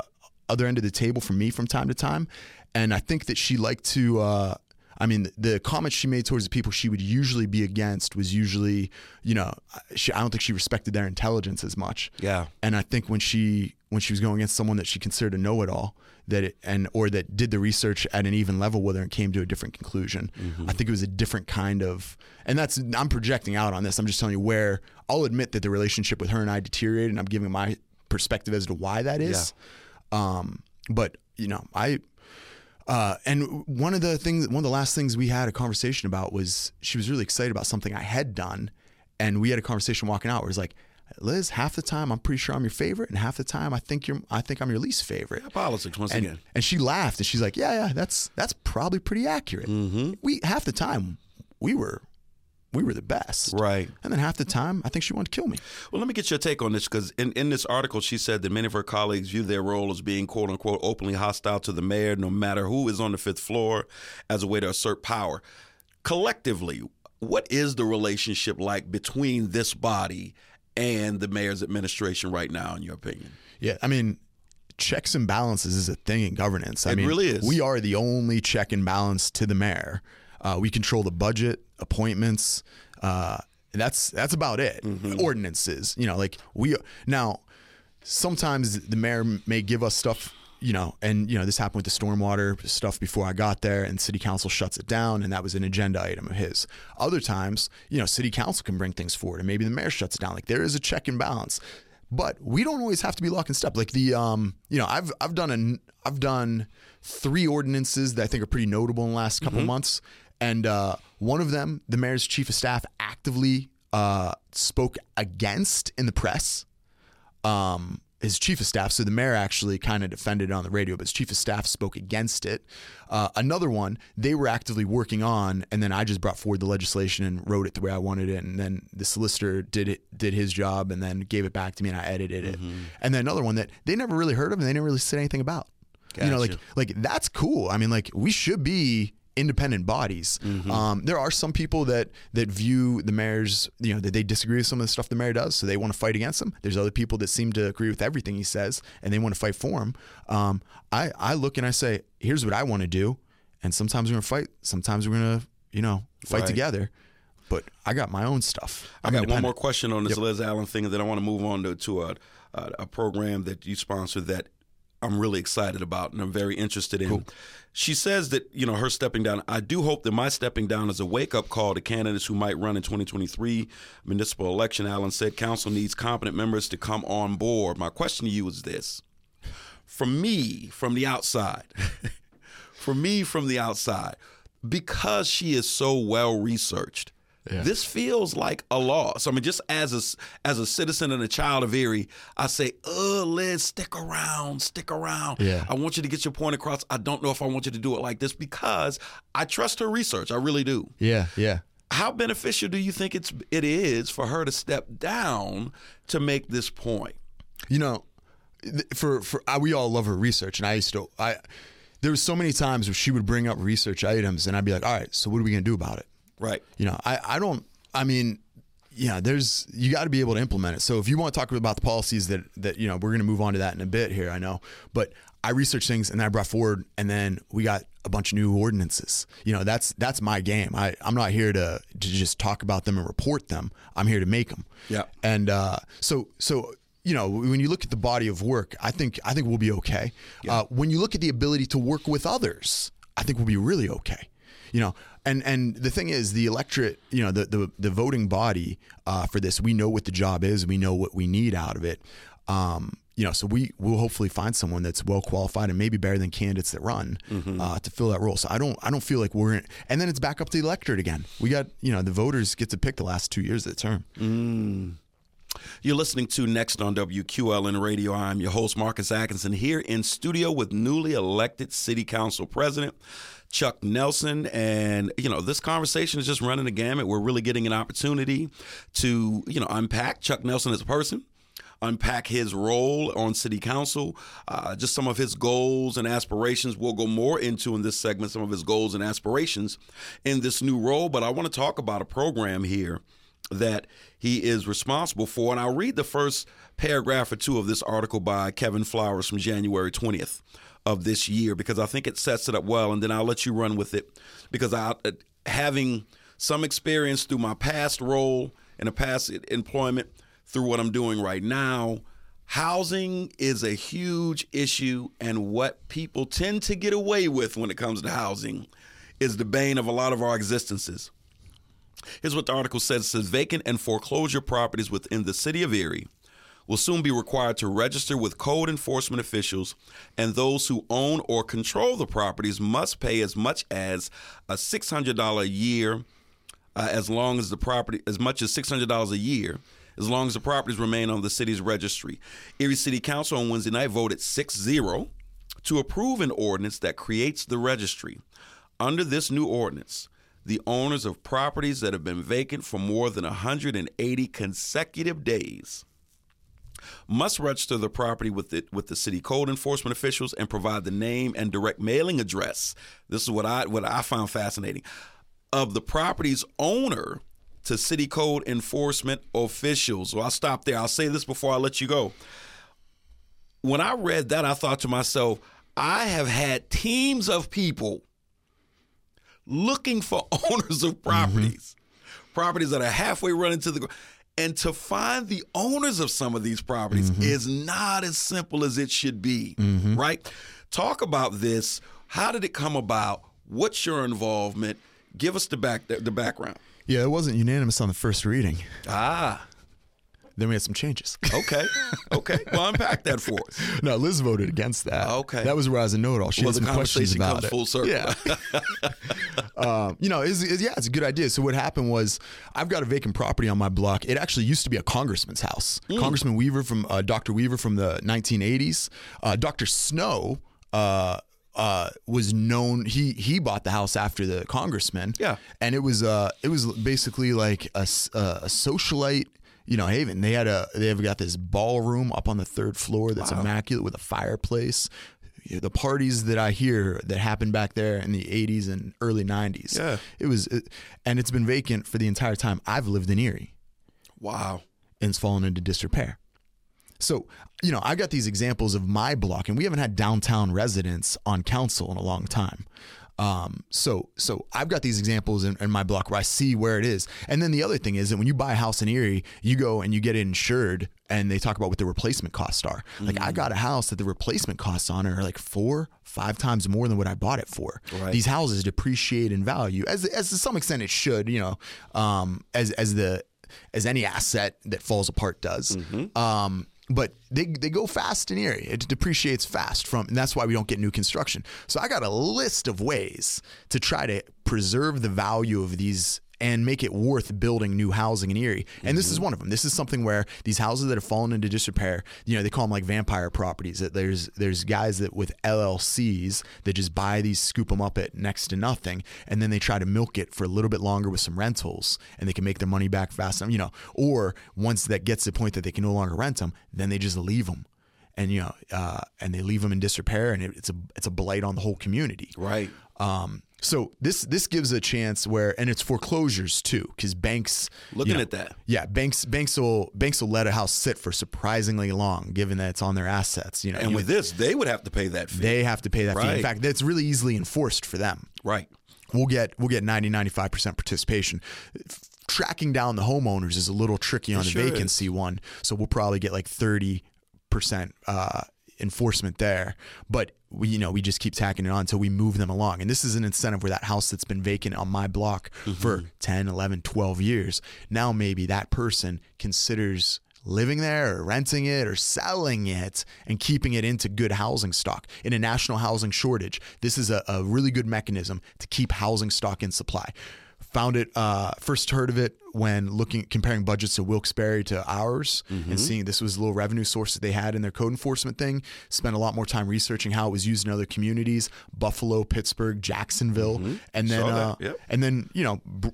other end of the table from me from time to time, and I think that she liked to. Uh, I mean, the comments she made towards the people she would usually be against was usually, you know, she, I don't think she respected their intelligence as much. Yeah. And I think when she when she was going against someone that she considered a know-it-all, that it and or that did the research at an even level with her and came to a different conclusion, I think it was a different kind of. And that's I'm projecting out on this. I'm just telling you where I'll admit that the relationship with her and I deteriorated, and I'm giving my perspective as to why that is. yeah. Um, but you know, I uh, and one of the things, one of the last things we had a conversation about was she was really excited about something I had done, and we had a conversation walking out where it's like, Liz, half the time I'm pretty sure I'm your favorite, and half the time I think you're, I think I'm your least favorite. Politics once And, again. and she laughed and she's like, yeah, yeah, that's that's probably pretty accurate. Mm-hmm. We half the time we were we were the best, Right. And then half the time I think she wanted to kill me. Well, let me get your take on this because in, in this article, she said that many of her colleagues view their role as being quote unquote openly hostile to the mayor, no matter who is on the fifth floor, as a way to assert power. Collectively, what is the relationship like between this body and the mayor's administration right now, in your opinion? Yeah, I mean, checks and balances is a thing in governance. I It mean, really is. We are the only check and balance to the mayor. Uh, we control the budget, appointments. Uh, that's that's about it. Mm-hmm. Ordinances, you know, like we now. Sometimes the mayor may give us stuff, you know, and you know this happened with the stormwater stuff before I got there, and city council shuts it down, and that was an agenda item of his. Other times, you know, city council can bring things forward, and maybe the mayor shuts it down. Like there is a check and balance but we don't always have to be lock and step. Like the, um, you know, I've I've done an I've done three ordinances that I think are pretty notable in the last couple months, and uh, one of them, the mayor's chief of staff actively uh, spoke against in the press. Um, his chief of staff, so the mayor actually kind of defended it on the radio, but his chief of staff spoke against it. Uh, another one, they were actively working on, and then I just brought forward the legislation and wrote it the way I wanted it, and then the solicitor did it, did his job, and then gave it back to me, and I edited it. And then another one that they never really heard of, and they didn't really say anything about. You know, like like that's cool. I mean, like we should be independent bodies. Um, there are some people that that view the mayor's, you know, that they disagree with some of the stuff the mayor does, so they want to fight against him. There's other people that seem to agree with everything he says, and they want to fight for him. Um, I I look and I say, here's what I want to do, and sometimes we're gonna fight, sometimes we're gonna, you know, fight Right. together. But I got my own stuff. I I'm got one more question on this Liz Allen thing, and then I want to move on to, to a, a, a program that you sponsor that I'm really excited about and I'm very interested in. She says that, you know, her stepping down, I do hope that my stepping down is a wake up call to candidates who might run in 2023 municipal election. Allen said council needs competent members to come on board. My question to you is this from me, from the outside, for me from the outside, because she is so well researched, this feels like a loss. I mean, just as a as a citizen and a child of Erie, I say, "Oh, Liz, stick around, stick around. Yeah. I want you to get your point across. I don't know if I want you to do it like this because I trust her research. I really do. Yeah, yeah. How beneficial do you think it's it is for her to step down to make this point? You know, for for I, we all love her research, and I used to. I there was so many times where she would bring up research items, and I'd be like, "All right, so what are we gonna do about it?" Right. You know, I I don't. I mean, yeah, there's you got to be able to implement it. So if you want to talk about the policies that that you know, we're gonna move on to that in a bit here. I know, but I researched things and then I brought forward, and then we got a bunch of new ordinances. You know, that's that's my game. I I'm not here to to just talk about them and report them. I'm here to make them. Yeah. And uh, so so you know when you look at the body of work, I think I think we'll be okay. Uh, when you look at the ability to work with others, I think we'll be really okay. You know, and and the thing is, the electorate, you know, the the, the voting body uh, for this, we know what the job is, we know what we need out of it. Um, you know, so we will hopefully find someone that's well qualified and maybe better than candidates that run uh, to fill that role. So I don't, I don't feel like we're, in, and then it's back up to the electorate again. We got, you know, the voters get to pick the last two years of the term. You're listening to Next on WQLN Radio. I'm your host, Marcus Atkinson, here in studio with newly elected City Council President Chuck Nelson. And, you know, this conversation is just running the gamut. We're really getting an opportunity to, you know, unpack Chuck Nelson as a person. Unpack his role on city council, uh, just some of his goals and aspirations. We'll go more into in this segment some of his goals and aspirations in this new role. But I want to talk about a program here that he is responsible for. And I'll read the first paragraph or two of this article by Kevin Flowers from January 20th of this year because I think it sets it up well. And then I'll let you run with it because I, uh, having some experience through my past role and a past employment through what I'm doing right now. Housing is a huge issue, and what people tend to get away with when it comes to housing is the bane of a lot of our existences. Here's what the article says. It says vacant and foreclosure properties within the city of Erie will soon be required to register with code enforcement officials, and those who own or control the properties must pay as much as a $600 a year, uh, as long as the property, as much as $600 a year, as long as the properties remain on the city's registry. Erie City Council on Wednesday night voted 6 0 to approve an ordinance that creates the registry. Under this new ordinance, the owners of properties that have been vacant for more than 180 consecutive days must register the property with the, with the city code enforcement officials and provide the name and direct mailing address. This is what I what I found fascinating of the property's owner to city code enforcement officials. So I'll stop there. I'll say this before I let you go. When I read that, I thought to myself, I have had teams of people looking for owners of properties, mm-hmm. properties that are halfway run into the and to find the owners of some of these properties mm-hmm. is not as simple as it should be, mm-hmm. right? Talk about this. How did it come about? What's your involvement? Give us the back the background. Yeah, it wasn't unanimous on the first reading. Ah. Then we had some changes. Okay. Okay. Well, unpack that for us. No, Liz voted against that. Okay. That was Rise and Know It All. She well, had some questions about it. Full circle. Yeah. um, you know, it's, it's, yeah, it's a good idea. So what happened was, I've got a vacant property on my block. It actually used to be a congressman's house. Mm. Congressman Weaver from uh, Dr. Weaver from the 1980s. Uh, Dr. Snow. Uh, uh, was known. He he bought the house after the congressman. Yeah, and it was uh it was basically like a, a socialite you know, Haven. They had a they've got this ballroom up on the third floor that's wow. immaculate with a fireplace. The parties that I hear that happened back there in the 80s and early 90s. Yeah. It was and it's been vacant for the entire time I've lived in Erie. Wow. And it's fallen into disrepair. So, you know, I got these examples of my block, and we haven't had downtown residents on council in a long time. Um, so so I've got these examples in, in, my block where I see where it is. And then the other thing is that when you buy a house in Erie, you go and you get insured and they talk about what the replacement costs are. Mm-hmm. Like I got a house that the replacement costs on it are like four, five times more than what I bought it for. Right. These houses depreciate in value as as to some extent it should, you know, um, as as the as any asset that falls apart does. Mm-hmm. Um, but they, they go fast in Erie. It depreciates fast from, and that's why we don't get new construction. So I got a list of ways to try to preserve the value of these and make it worth building new housing in Erie. And mm-hmm. this is mm-hmm. one of them. This is something where these houses that have fallen into disrepair, you know, they call them like vampire properties. That there's there's guys that with LLCs that just buy these, scoop them up at next to nothing, and then they try to milk it for a little bit longer with some rentals, and they can make their money back fast. You know, or once that gets to the point that they can no longer rent them, then they just leave them and you know, uh, and they leave them in disrepair, and it, it's a it's a blight on the whole community. Right. Um, so this this gives a chance where, and it's foreclosures too, because banks looking you know, at that. Yeah, banks banks will banks will let a house sit for surprisingly long, given that it's on their assets. You know, and with this, they would have to pay that fee. They have to pay that right. fee. In fact, that's really easily enforced for them. Right. We'll get we'll get 90 95 percent participation. Tracking down the homeowners is a little tricky on it the sure vacancy is. one, so we'll probably get like 30 percent uh, enforcement there. But we, you know, we just keep tacking it on until we move them along. And this is an incentive where that house that's been vacant on my block mm-hmm. for 10, 11, 12 years, now maybe that person considers living there or renting it or selling it and keeping it into good housing stock in a national housing shortage. This is a, a really good mechanism to keep housing stock in supply. Found it uh, first heard of it when looking comparing budgets to Wilkes-Barre to ours and seeing this was a little revenue source that they had in their code enforcement thing. Spent a lot more time researching how it was used in other communities: Buffalo, Pittsburgh, Jacksonville, and then uh, yep. and then you know. Br-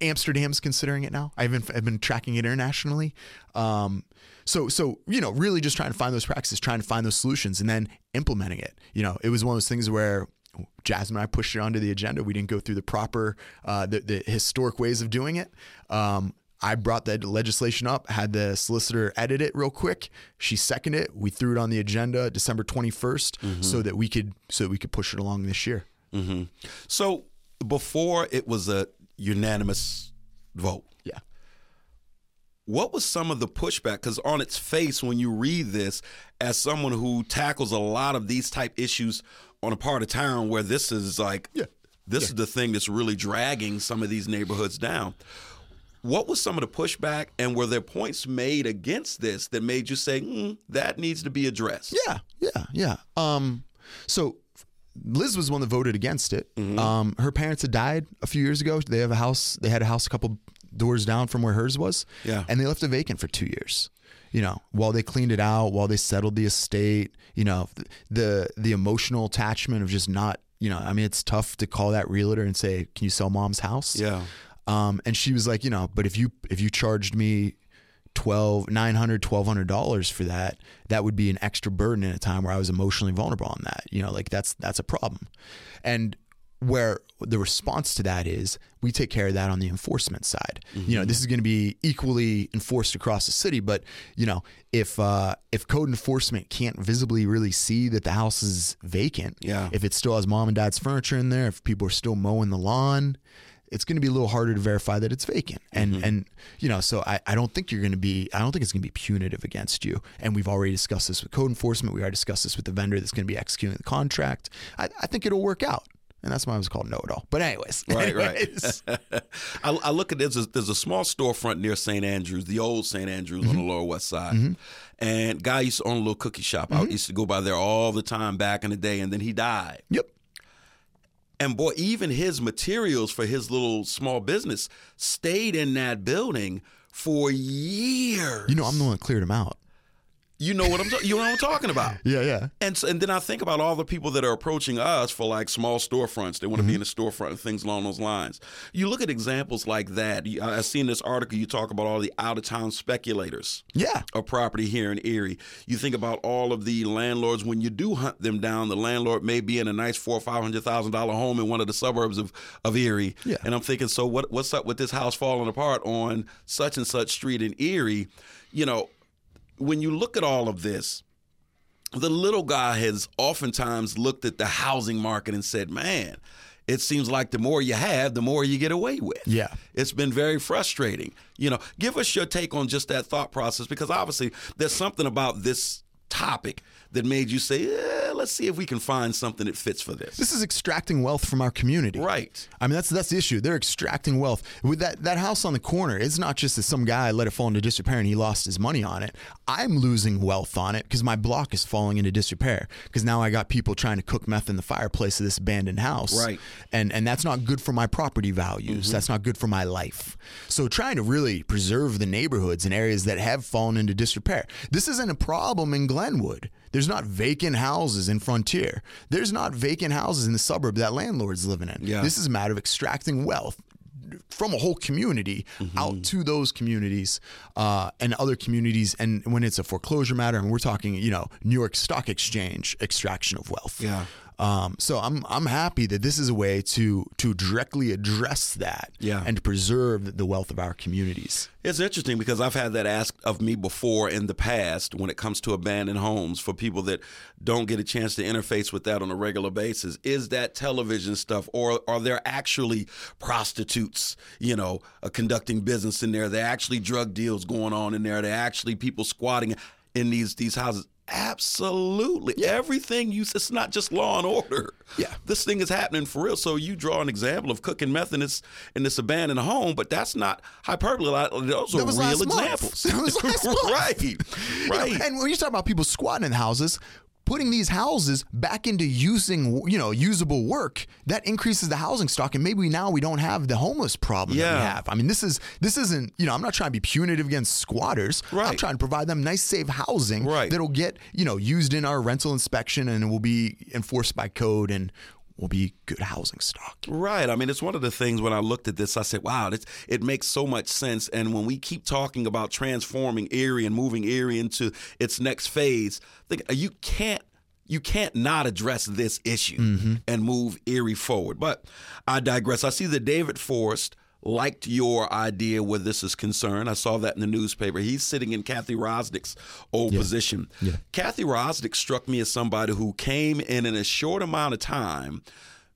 Amsterdam's considering it now. I've been I've been tracking it internationally. Um, so so you know, really just trying to find those practices, trying to find those solutions, and then implementing it. You know, it was one of those things where Jasmine and I pushed it onto the agenda. We didn't go through the proper uh, the, the historic ways of doing it. Um, I brought that legislation up, had the solicitor edit it real quick. She seconded it. We threw it on the agenda December 21st so that we could so that we could push it along this year. So before it was a unanimous vote, Yeah. what was some of the pushback? Because on its face, when you read this, as someone who tackles a lot of these type issues on a part of town where this is like, Yeah. this is the thing that's really dragging some of these neighborhoods down. What was some of the pushback, and were there points made against this that made you say mm, that needs to be addressed? Yeah, yeah, yeah. Um, so Liz was one that voted against it. Um, her parents had died a few years ago. They have a house. They had a house a couple doors down from where hers was. Yeah. and they left it vacant for two years. You know, while they cleaned it out, while they settled the estate. You know, the the emotional attachment of just not. You know, I mean, it's tough to call that realtor and say, "Can you sell mom's house?" Yeah. Um, and she was like, you know, but if you if you charged me twelve nine hundred twelve hundred dollars for that, that would be an extra burden in a time where I was emotionally vulnerable on that. You know, like that's that's a problem. And where the response to that is we take care of that on the enforcement side. You know, this is going to be equally enforced across the city, but you know, if uh, if code enforcement can't visibly really see that the house is vacant, Yeah. if it still has mom and dad's furniture in there, if people are still mowing the lawn, it's going to be a little harder to verify that it's vacant. And and you know, so I, I don't think you're going to be I don't think it's going to be punitive against you. And we've already discussed this with code enforcement. We already discussed this with the vendor that's going to be executing the contract. I, I think it'll work out. And that's why I was called know it all. But anyways, Right, right. I, I look at there's a, there's a small storefront near St. Andrews, the old St. Andrews on the mm-hmm. Lower West Side, mm-hmm. and guy used to own a little cookie shop. I mm-hmm. used to go by there all the time back in the day, and then he died. yep. And boy, even his materials for his little small business stayed in that building for years. You know, I'm the one that cleared him out. You know what I'm ta- you know what I'm talking about. Yeah, yeah. And so, and then I think about all the people that are approaching us for like small storefronts. They want to be mm-hmm. in a storefront and things along those lines. You look at examples like that. I I seen this article. You talk about all the out of town speculators Yeah. of property here in Erie. You think about all of the landlords when you do hunt them down. The landlord may be in a nice four or five hundred thousand dollar home in one of the suburbs of, of Erie. Yeah. And I'm thinking, so what? What's up with this house falling apart on such and such street in Erie? You know, when you look at all of this, the little guy has oftentimes looked at the housing market and said, man, it seems like the more you have, the more you get away with. Yeah. It's been very frustrating. You know, give us your take on just that thought process because obviously there's something about this topic that made you say, eh, let's see if we can find something that fits for this. This is extracting wealth from our community. Right. I mean, that's that's the issue. They're extracting wealth with that that house on the corner. It's not just that some guy let it fall into disrepair and he lost his money on it. I'm losing wealth on it because my block is falling into disrepair because now I got people trying to cook meth in the fireplace of this abandoned house. Right. And and that's not good for my property values. That's not good for my life. So trying to really preserve the neighborhoods and areas that have fallen into disrepair. This isn't a problem in Glenwood. There's not vacant houses in Frontier. There's not vacant houses in the suburb that landlord's living in. Yeah. This is a matter of extracting wealth from a whole community out to those communities uh, and other communities. And when it's a foreclosure matter, and we're talking, you know, New York Stock Exchange extraction of wealth. Yeah. Um, so I'm I'm happy that this is a way to to directly address that Yeah. and preserve the wealth of our communities. It's interesting because I've had that asked of me before in the past when it comes to abandoned homes for people that don't get a chance to interface with that on a regular basis. Is that television stuff or are there actually prostitutes, you know, uh, conducting business in there? Are there actually drug deals going on in there. Are there actually people squatting in these these houses. Absolutely. Everything you it's not just law and order. Yeah. This thing is happening for real. So you draw an example of cooking meth in this in this abandoned home, but that's not hyperbole. Those are real examples. That was last month. right. You know, Right. and when you talk about people squatting in houses, putting these houses back into using, you know, usable work, that increases the housing stock, and maybe now we don't have the homeless problem that we have. I mean, this is this isn't, you know, I'm not trying to be punitive against squatters. I'm trying to provide them nice, safe housing Right. that'll get, you know, used in our rental inspection and it will be enforced by code and will be good housing stock. Right. I mean, it's one of the things when I looked at this, I said, wow, it's, it makes so much sense. And when we keep talking about transforming Erie and moving Erie into its next phase, think uh, you can't. You can't not address this issue mm-hmm. and move Erie forward. But I digress. I see that David Forrest liked your idea where this is concerned. I saw that in the newspaper. He's sitting in Kathy Wyrosdick's old position. Kathy Wyrosdick struck me as somebody who came in in a short amount of time,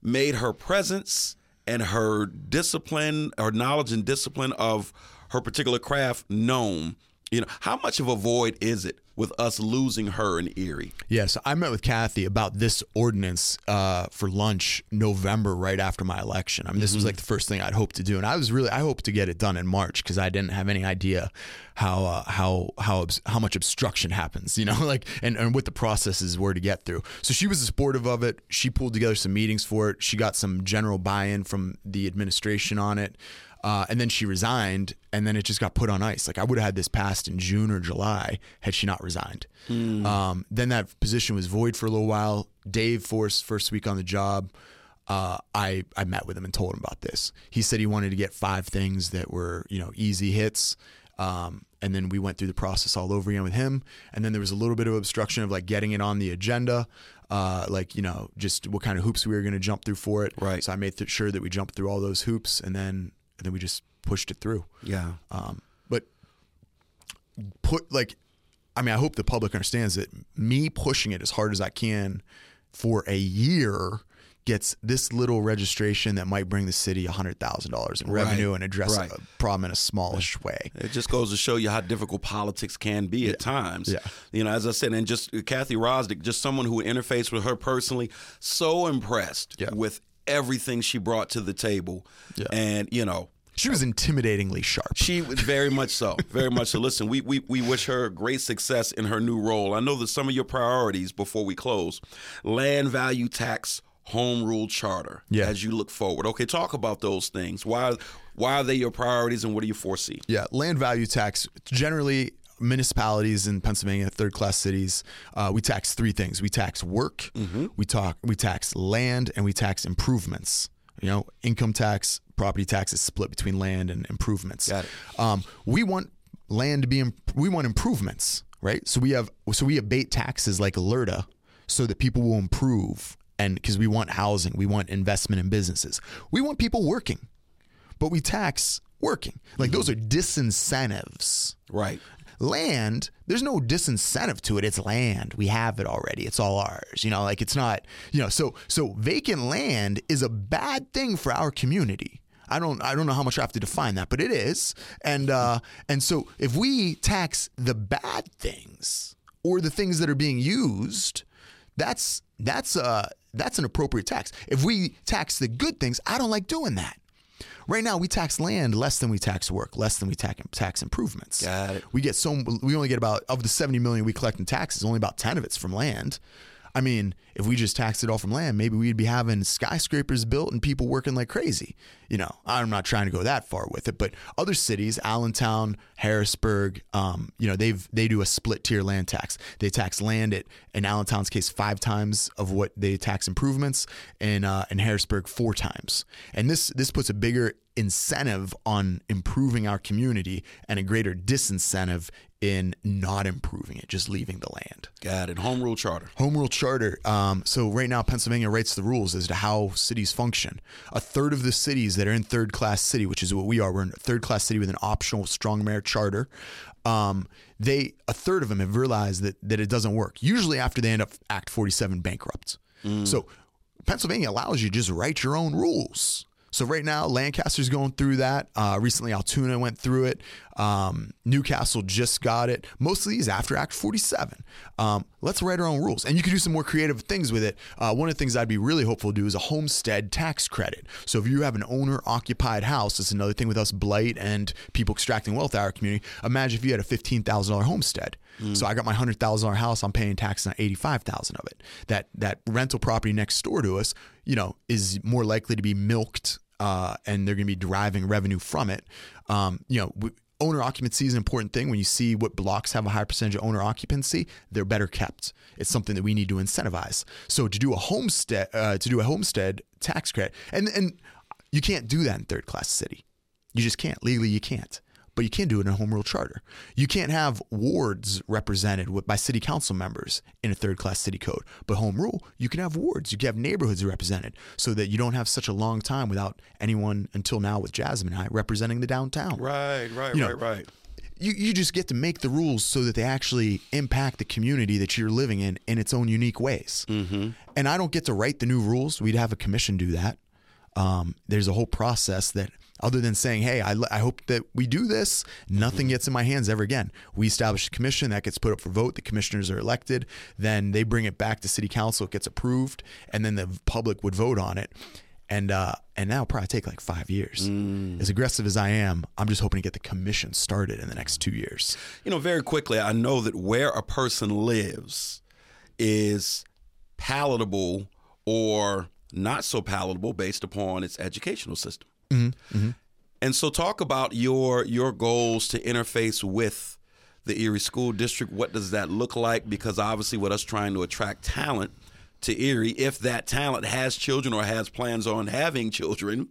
made her presence and her discipline her knowledge and discipline of her particular craft known. You know, how much of a void is it with us losing her in Erie? Yes, I met with Kathy about this ordinance uh, for lunch November, right after my election. I mean, this was like the first thing I'd hoped to do, and I was really I hoped to get it done in March because I didn't have any idea how uh, how how how much obstruction happens, you know, like and, and what the processes were to get through. So she was supportive of it. She pulled together some meetings for it. She got some general buy-in from the administration on it. Uh, and then she resigned, and then it just got put on ice. Like I would have had this passed in June or July had she not resigned. Um, then that position was void for a little while. Dave Forrest, first week on the job, uh, I I met with him and told him about this. He said he wanted to get five things that were you know easy hits. Um, and then we went through the process all over again with him. And then there was a little bit of obstruction of like getting it on the agenda, uh, like you know just what kind of hoops we were going to jump through for it. Right. So I made th- sure that we jumped through all those hoops, and then and then we just pushed it through. Yeah. Um, but put like, I mean, I hope the public understands that me pushing it as hard as I can for a year gets this little registration that might bring the city hundred thousand dollars in Right. revenue and address Right. a problem in a smallish way. It just goes to show you how difficult politics can be at times. Yeah. You know, as I said, and just Kathy Wyrosdick, just someone who interfaced with her personally, so impressed Yeah. with everything she brought to the table. Yeah. And, you know, She was intimidatingly sharp. she was very much so, very much so. Listen, we, we we wish her great success in her new role. I know that some of your priorities before we close, land value tax, home rule charter. Yeah. As you look forward, okay, talk about those things. Why why are they your priorities, and what do you foresee? Yeah, land value tax. Generally, municipalities in Pennsylvania, third class cities, uh, we tax three things: we tax work, Mm-hmm. we talk, we tax land, and we tax improvements. You know, income tax, property tax is split between land and improvements. Got it. Um, we want land to be. Imp- we want improvements, right? So we have. So we abate taxes like a LERTA, so that people will improve, and because we want housing, we want investment in businesses, we want people working but we tax working. Like those are disincentives. Right. Land, there's no disincentive to it. It's land. We have it already. It's all ours. You know, like it's not, you know, so so vacant land is a bad thing for our community. I don't I don't know how much I have to define that, but it is. And uh and so if we tax the bad things or the things that are being used, that's that's uh that's an appropriate tax. If we tax the good things, I don't like doing that. Right now, we tax land less than we tax work, less than we tax tax improvements. Got it. We get so we only get about of the seventy million we collect in taxes, only about ten of it's from land. I mean, if we just taxed it all from land, maybe we'd be having skyscrapers built and people working like crazy. You know, I'm not trying to go that far with it, but other cities, Allentown, Harrisburg, um, you know, they've they do a split tier land tax. They tax land at in Allentown's case five times of what they tax improvements, and uh, in Harrisburg four times. And this this puts a bigger incentive on improving our community and a greater disincentive in not improving it, just leaving the land. Got it. Home rule charter. Home rule charter. Um, so right now, Pennsylvania writes the rules as to how cities function. A third of the cities that are in third class city, which is what we are, we're in a third class city with an optional strong mayor charter. Um, they a third of them have realized that that it doesn't work. Usually after they end up Act 47 bankrupt. So Pennsylvania allows you to just write your own rules. So right now, Lancaster's going through that. Uh, recently, Altoona went through it. Um, New Castle just got it. Most of these after Act 47. Um, let's write our own rules, and you can do some more creative things with it. Uh, one of the things I'd be really hopeful to do is a homestead tax credit. So if you have an owner-occupied house, that's another thing with us blight and people extracting wealth out of our community. Imagine if you had a fifteen thousand dollar homestead. So I got my hundred thousand dollar house. I'm paying taxes on eighty five thousand of it. That that rental property next door to us, you know, is more likely to be milked, uh, and they're going to be deriving revenue from it. Um, you know. We, Owner occupancy is an important thing. When you see what blocks have a high percentage of owner occupancy, they're better kept. It's something that we need to incentivize. So to do a homestead, uh, to do a homestead tax credit, and and you can't do that in third class city. You just can't legally. You can't but you can't do it in a home rule charter. You can't have wards represented with, by city council members in a third class city code. But home rule, you can have wards, you can have neighborhoods represented so that you don't have such a long time without anyone until now with Jasmine High representing the downtown. Right, right, You know, right, right. You, you just get to make the rules so that they actually impact the community that you're living in in its own unique ways. Mm-hmm. And I don't get to write the new rules. We'd have a commission do that. Um, there's a whole process that other than saying, hey, I, I hope that we do this, nothing gets in my hands ever again. We establish a commission that gets put up for vote. The commissioners are elected. Then they bring it back to city council. It gets approved. And then the public would vote on it. And uh, and that'll probably take like five years. As aggressive as I am, I'm just hoping to get the commission started in the next two years. You know, very quickly, I know that where a person lives is palatable or not so palatable based upon its educational system. Mm-hmm. Mm-hmm. And so, talk about your your goals to interface with the Erie School District. What does that look like? Because obviously, with us trying to attract talent to Erie, if that talent has children or has plans on having children,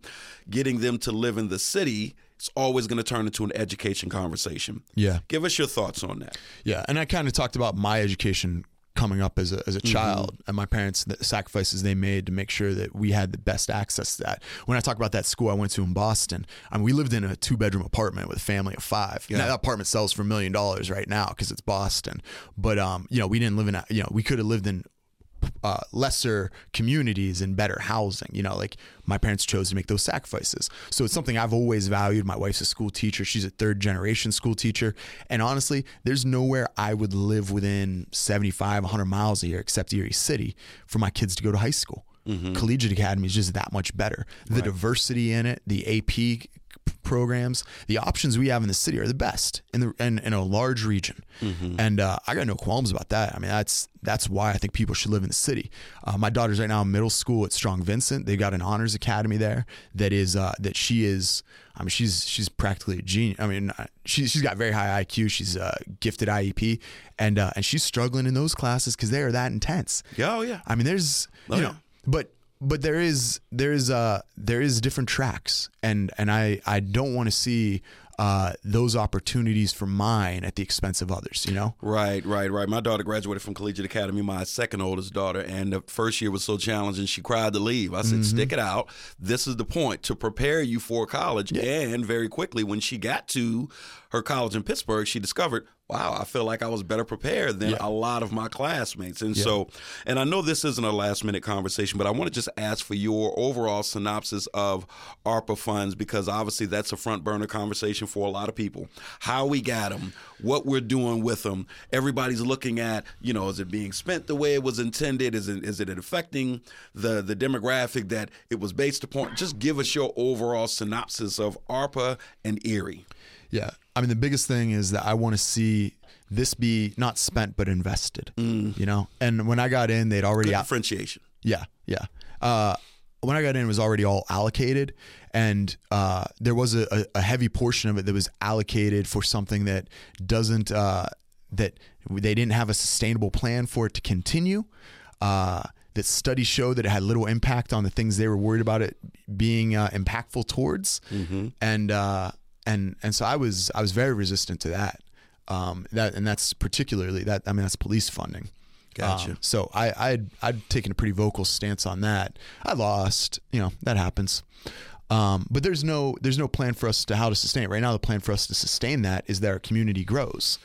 getting them to live in the city, it's always going to turn into an education conversation. Yeah. Give us your thoughts on that. Yeah, and I kind of talked about my education coming up as a, as a Mm-hmm. child and my parents the sacrifices they made to make sure that we had the best access to that. When I talk about that school I went to in Boston, I mean we lived in a two bedroom apartment with a family of five. Now that apartment sells for a million dollars right now because it's Boston, but um you know we didn't live in a, you know we could have lived in uh, lesser communities and better housing. You know, like my parents chose to make those sacrifices. So it's something I've always valued. My wife's a school teacher. She's a third generation school teacher. And honestly, there's nowhere I would live within 75, 100 miles a year except Erie City for my kids to go to high school. Collegiate Academy is just that much better. The diversity in it, the AP programs, the options we have in the city are the best in the in, in a large region, and uh, I got no qualms about that. I mean, that's that's why I think people should live in the city. Uh, my daughter's right now in middle school at Strong Vincent. They've got an honors academy there that is uh, that she is. I mean, she's she's practically a genius. I mean, uh, she she's got very high IQ. She's uh, gifted IEP, and uh, and she's struggling in those classes because they are that intense. Yeah, oh, yeah. I mean, there's you Oh, know, yeah. but but there is there is uh there is different tracks, and and I I don't want to see uh those opportunities for mine at the expense of others. You know. Right, right, right. My daughter graduated from Collegiate Academy, my second oldest daughter, and the first year was so challenging she cried to leave. I said, stick it out. This is the point to prepare you for college. And very quickly, when she got to her college in Pittsburgh, she discovered, wow, I feel like I was better prepared than a lot of my classmates. And so, and I know this isn't a last minute conversation, but I want to just ask for your overall synopsis of ARPA funds because obviously that's a front burner conversation for a lot of people. How we got them, what we're doing with them. Everybody's looking at, you know, is it being spent the way it was intended? Is it is it affecting the the demographic that it was based upon? Just give us your overall synopsis of ARPA and Erie. Yeah. I mean, the biggest thing is that I want to see this be not spent but invested. You know. And when I got in, they'd already Good out- differentiation. Yeah, yeah. Uh, when I got in, it was already all allocated, and uh, there was a, a, heavy portion of it that was allocated for something that doesn't uh, that they didn't have a sustainable plan for it to continue. Uh, that studies show that it had little impact on the things they were worried about it being uh, impactful towards, and uh, and and so I was I was very resistant to that. Um, that and that's particularly that I mean that's police funding. Gotcha. Um, so I, I'd, I'd taken a pretty vocal stance on that. I lost, you know, that happens. Um, but there's no, there's no plan for us to how to sustain it right now. The plan for us to sustain that is that our community grows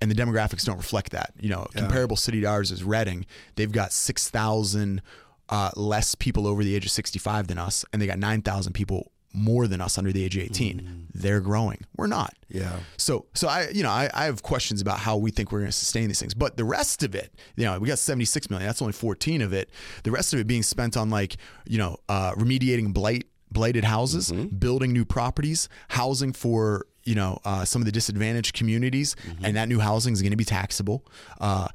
and the demographics don't reflect that, you know, comparable city to ours is Reading. They've got 6,000, uh, less people over the age of 65 than us. And they got 9,000 people more than us under the age of 18. They're growing. We're not. Yeah. So, so I, you know, I, I have questions about how we think we're going to sustain these things. But the rest of it, you know, we got 76 million. That's only 14 of it. The rest of it being spent on like, you know, uh, remediating blight, blighted houses, building new properties, housing for you know uh, some of the disadvantaged communities, and that new housing is going to be taxable. Uh,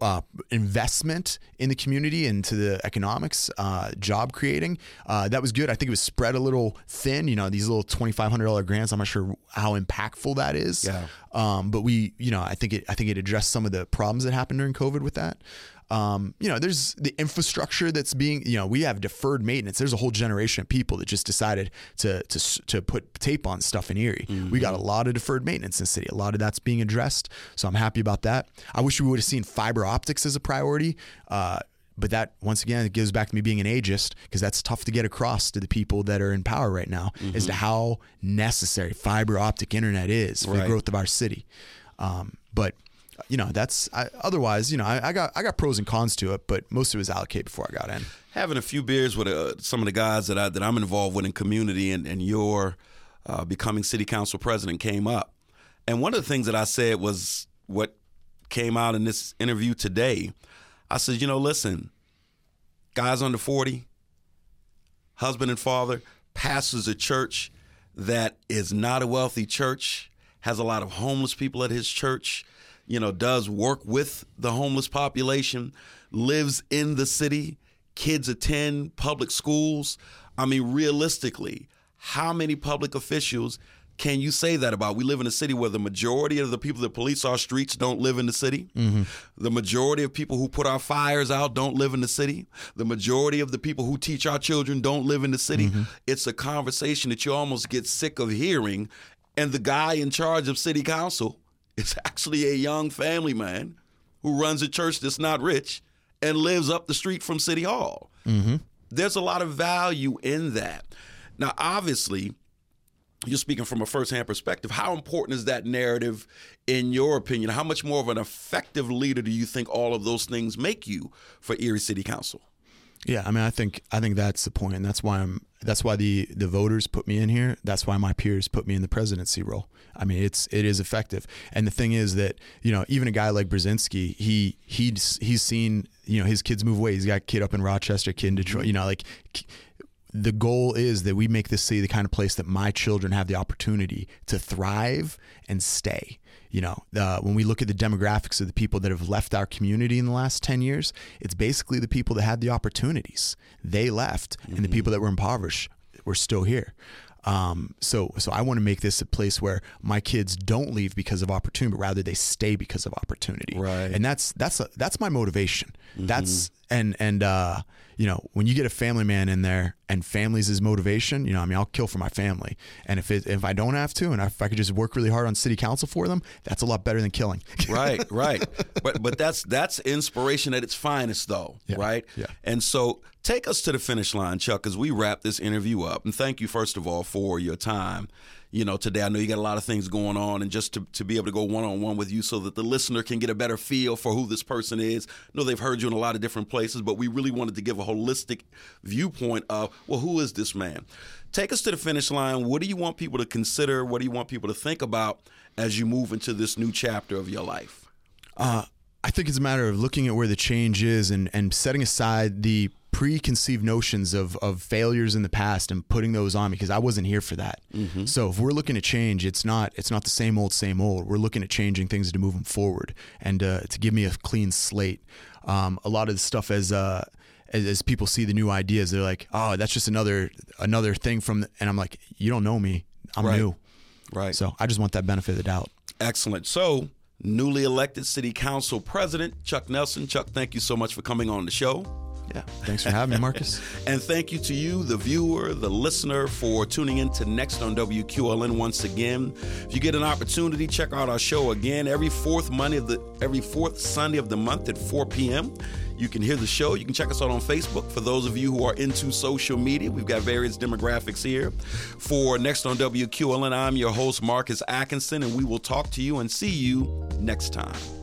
uh, investment in the community into the economics, uh, job creating. Uh, that was good. I think it was spread a little thin. You know, these little twenty five hundred dollar grants. I'm not sure how impactful that is. Yeah. Um, but we, you know, I think it. I think it addressed some of the problems that happened during COVID with that. Um, you know, there's the infrastructure that's being, you know, we have deferred maintenance. There's a whole generation of people that just decided to to to put tape on stuff in Erie. We got a lot of deferred maintenance in the city. A lot of that's being addressed. So I'm happy about that. I wish we would have seen fiber optics as a priority. Uh, but that once again it goes back to me being an ageist because that's tough to get across to the people that are in power right now as to how necessary fiber optic internet is for the growth of our city. Um, but you know that's I, otherwise you know I, I got I got pros and cons to it, but most of it was allocated before I got in. having a few beers with uh, some of the guys that I that I'm involved with in community, and and your uh, becoming city council president came up, and one of the things that I said was what came out in this interview today. I said, you know, listen, guys under forty, husband and father, pastors a church that is not a wealthy church, has a lot of homeless people at his church, you know, does work with the homeless population, lives in the city, kids attend public schools. I mean, realistically, how many public officials can you say that about? We live in a city where the majority of the people that police our streets don't live in the city. Mm-hmm. The majority of people who put our fires out don't live in the city. The majority of the people who teach our children don't live in the city. Mm-hmm. It's a conversation that you almost get sick of hearing. And the guy in charge of city council is actually a young family man who runs a church that's not rich and lives up the street from City Hall. Mm-hmm. There's a lot of value in that. Now, obviously, you're speaking from a firsthand perspective. How important is that narrative in your opinion? How much more of an effective leader do you think all of those things make you for Erie City Council? Yeah, I mean, I think I think that's the point, and that's why I'm. That's why the the voters put me in here. That's why my peers put me in the presidency role. I mean, it's it is effective, and the thing is that you know even a guy like Brzezinski, he he's he's seen you know his kids move away. He's got kid up in Rochester, kid in Detroit. You know, like the goal is that we make this city the kind of place that my children have the opportunity to thrive and stay. You know, uh, when we look at the demographics of the people that have left our community in the last 10 years, it's basically the people that had the opportunities. They left, and the people that were impoverished were still here. Um, so, so I want to make this a place where my kids don't leave because of opportunity, but rather they stay because of opportunity. Right. And that's that's a, that's my motivation. That's and and uh, you know when you get a family man in there and family's his motivation, you know I mean I'll kill for my family. And if it, if I don't have to, and if I could just work really hard on city council for them, that's a lot better than killing. right right but but that's that's inspiration at its finest though right yeah. and so take us to the finish line chuck as we wrap this interview up and thank you first of all for your time you know today. I know you got a lot of things going on and just to, to be able to go one-on-one with you so that the listener can get a better feel for who this person is. I know they've heard you in a lot of different places but we really wanted to give a holistic viewpoint of well who is this man? Take us to the finish line. What do you want people to consider? What do you want people to think about as you move into this new chapter of your life? Uh, I think it's a matter of looking at where the change is and, and setting aside the preconceived notions of, of failures in the past and putting those on me because I wasn't here for that. So if we're looking to change, it's not it's not the same old same old. We're looking at changing things to move them forward and uh, to give me a clean slate. Um, a lot of the stuff as uh, as, as people see the new ideas, they're like, oh, that's just another another thing from. The, and I'm like, you don't know me. I'm Right. new. right So I just want that benefit of the doubt. Excellent. So, newly elected City Council President Chuck Nelson. Chuck, thank you so much for coming on the show. Yeah. Thanks for having me, Marcus. And thank you to you, the viewer, the listener, for tuning in to Next on WQLN once again. If you get an opportunity, check out our show again every fourth Monday of the every fourth Sunday of the month at 4 p.m. You can hear the show. You can check us out on Facebook. For those of you who are into social media, we've got various demographics here. For Next on WQLN, I'm your host, Marcus Atkinson, and we will talk to you and see you next time.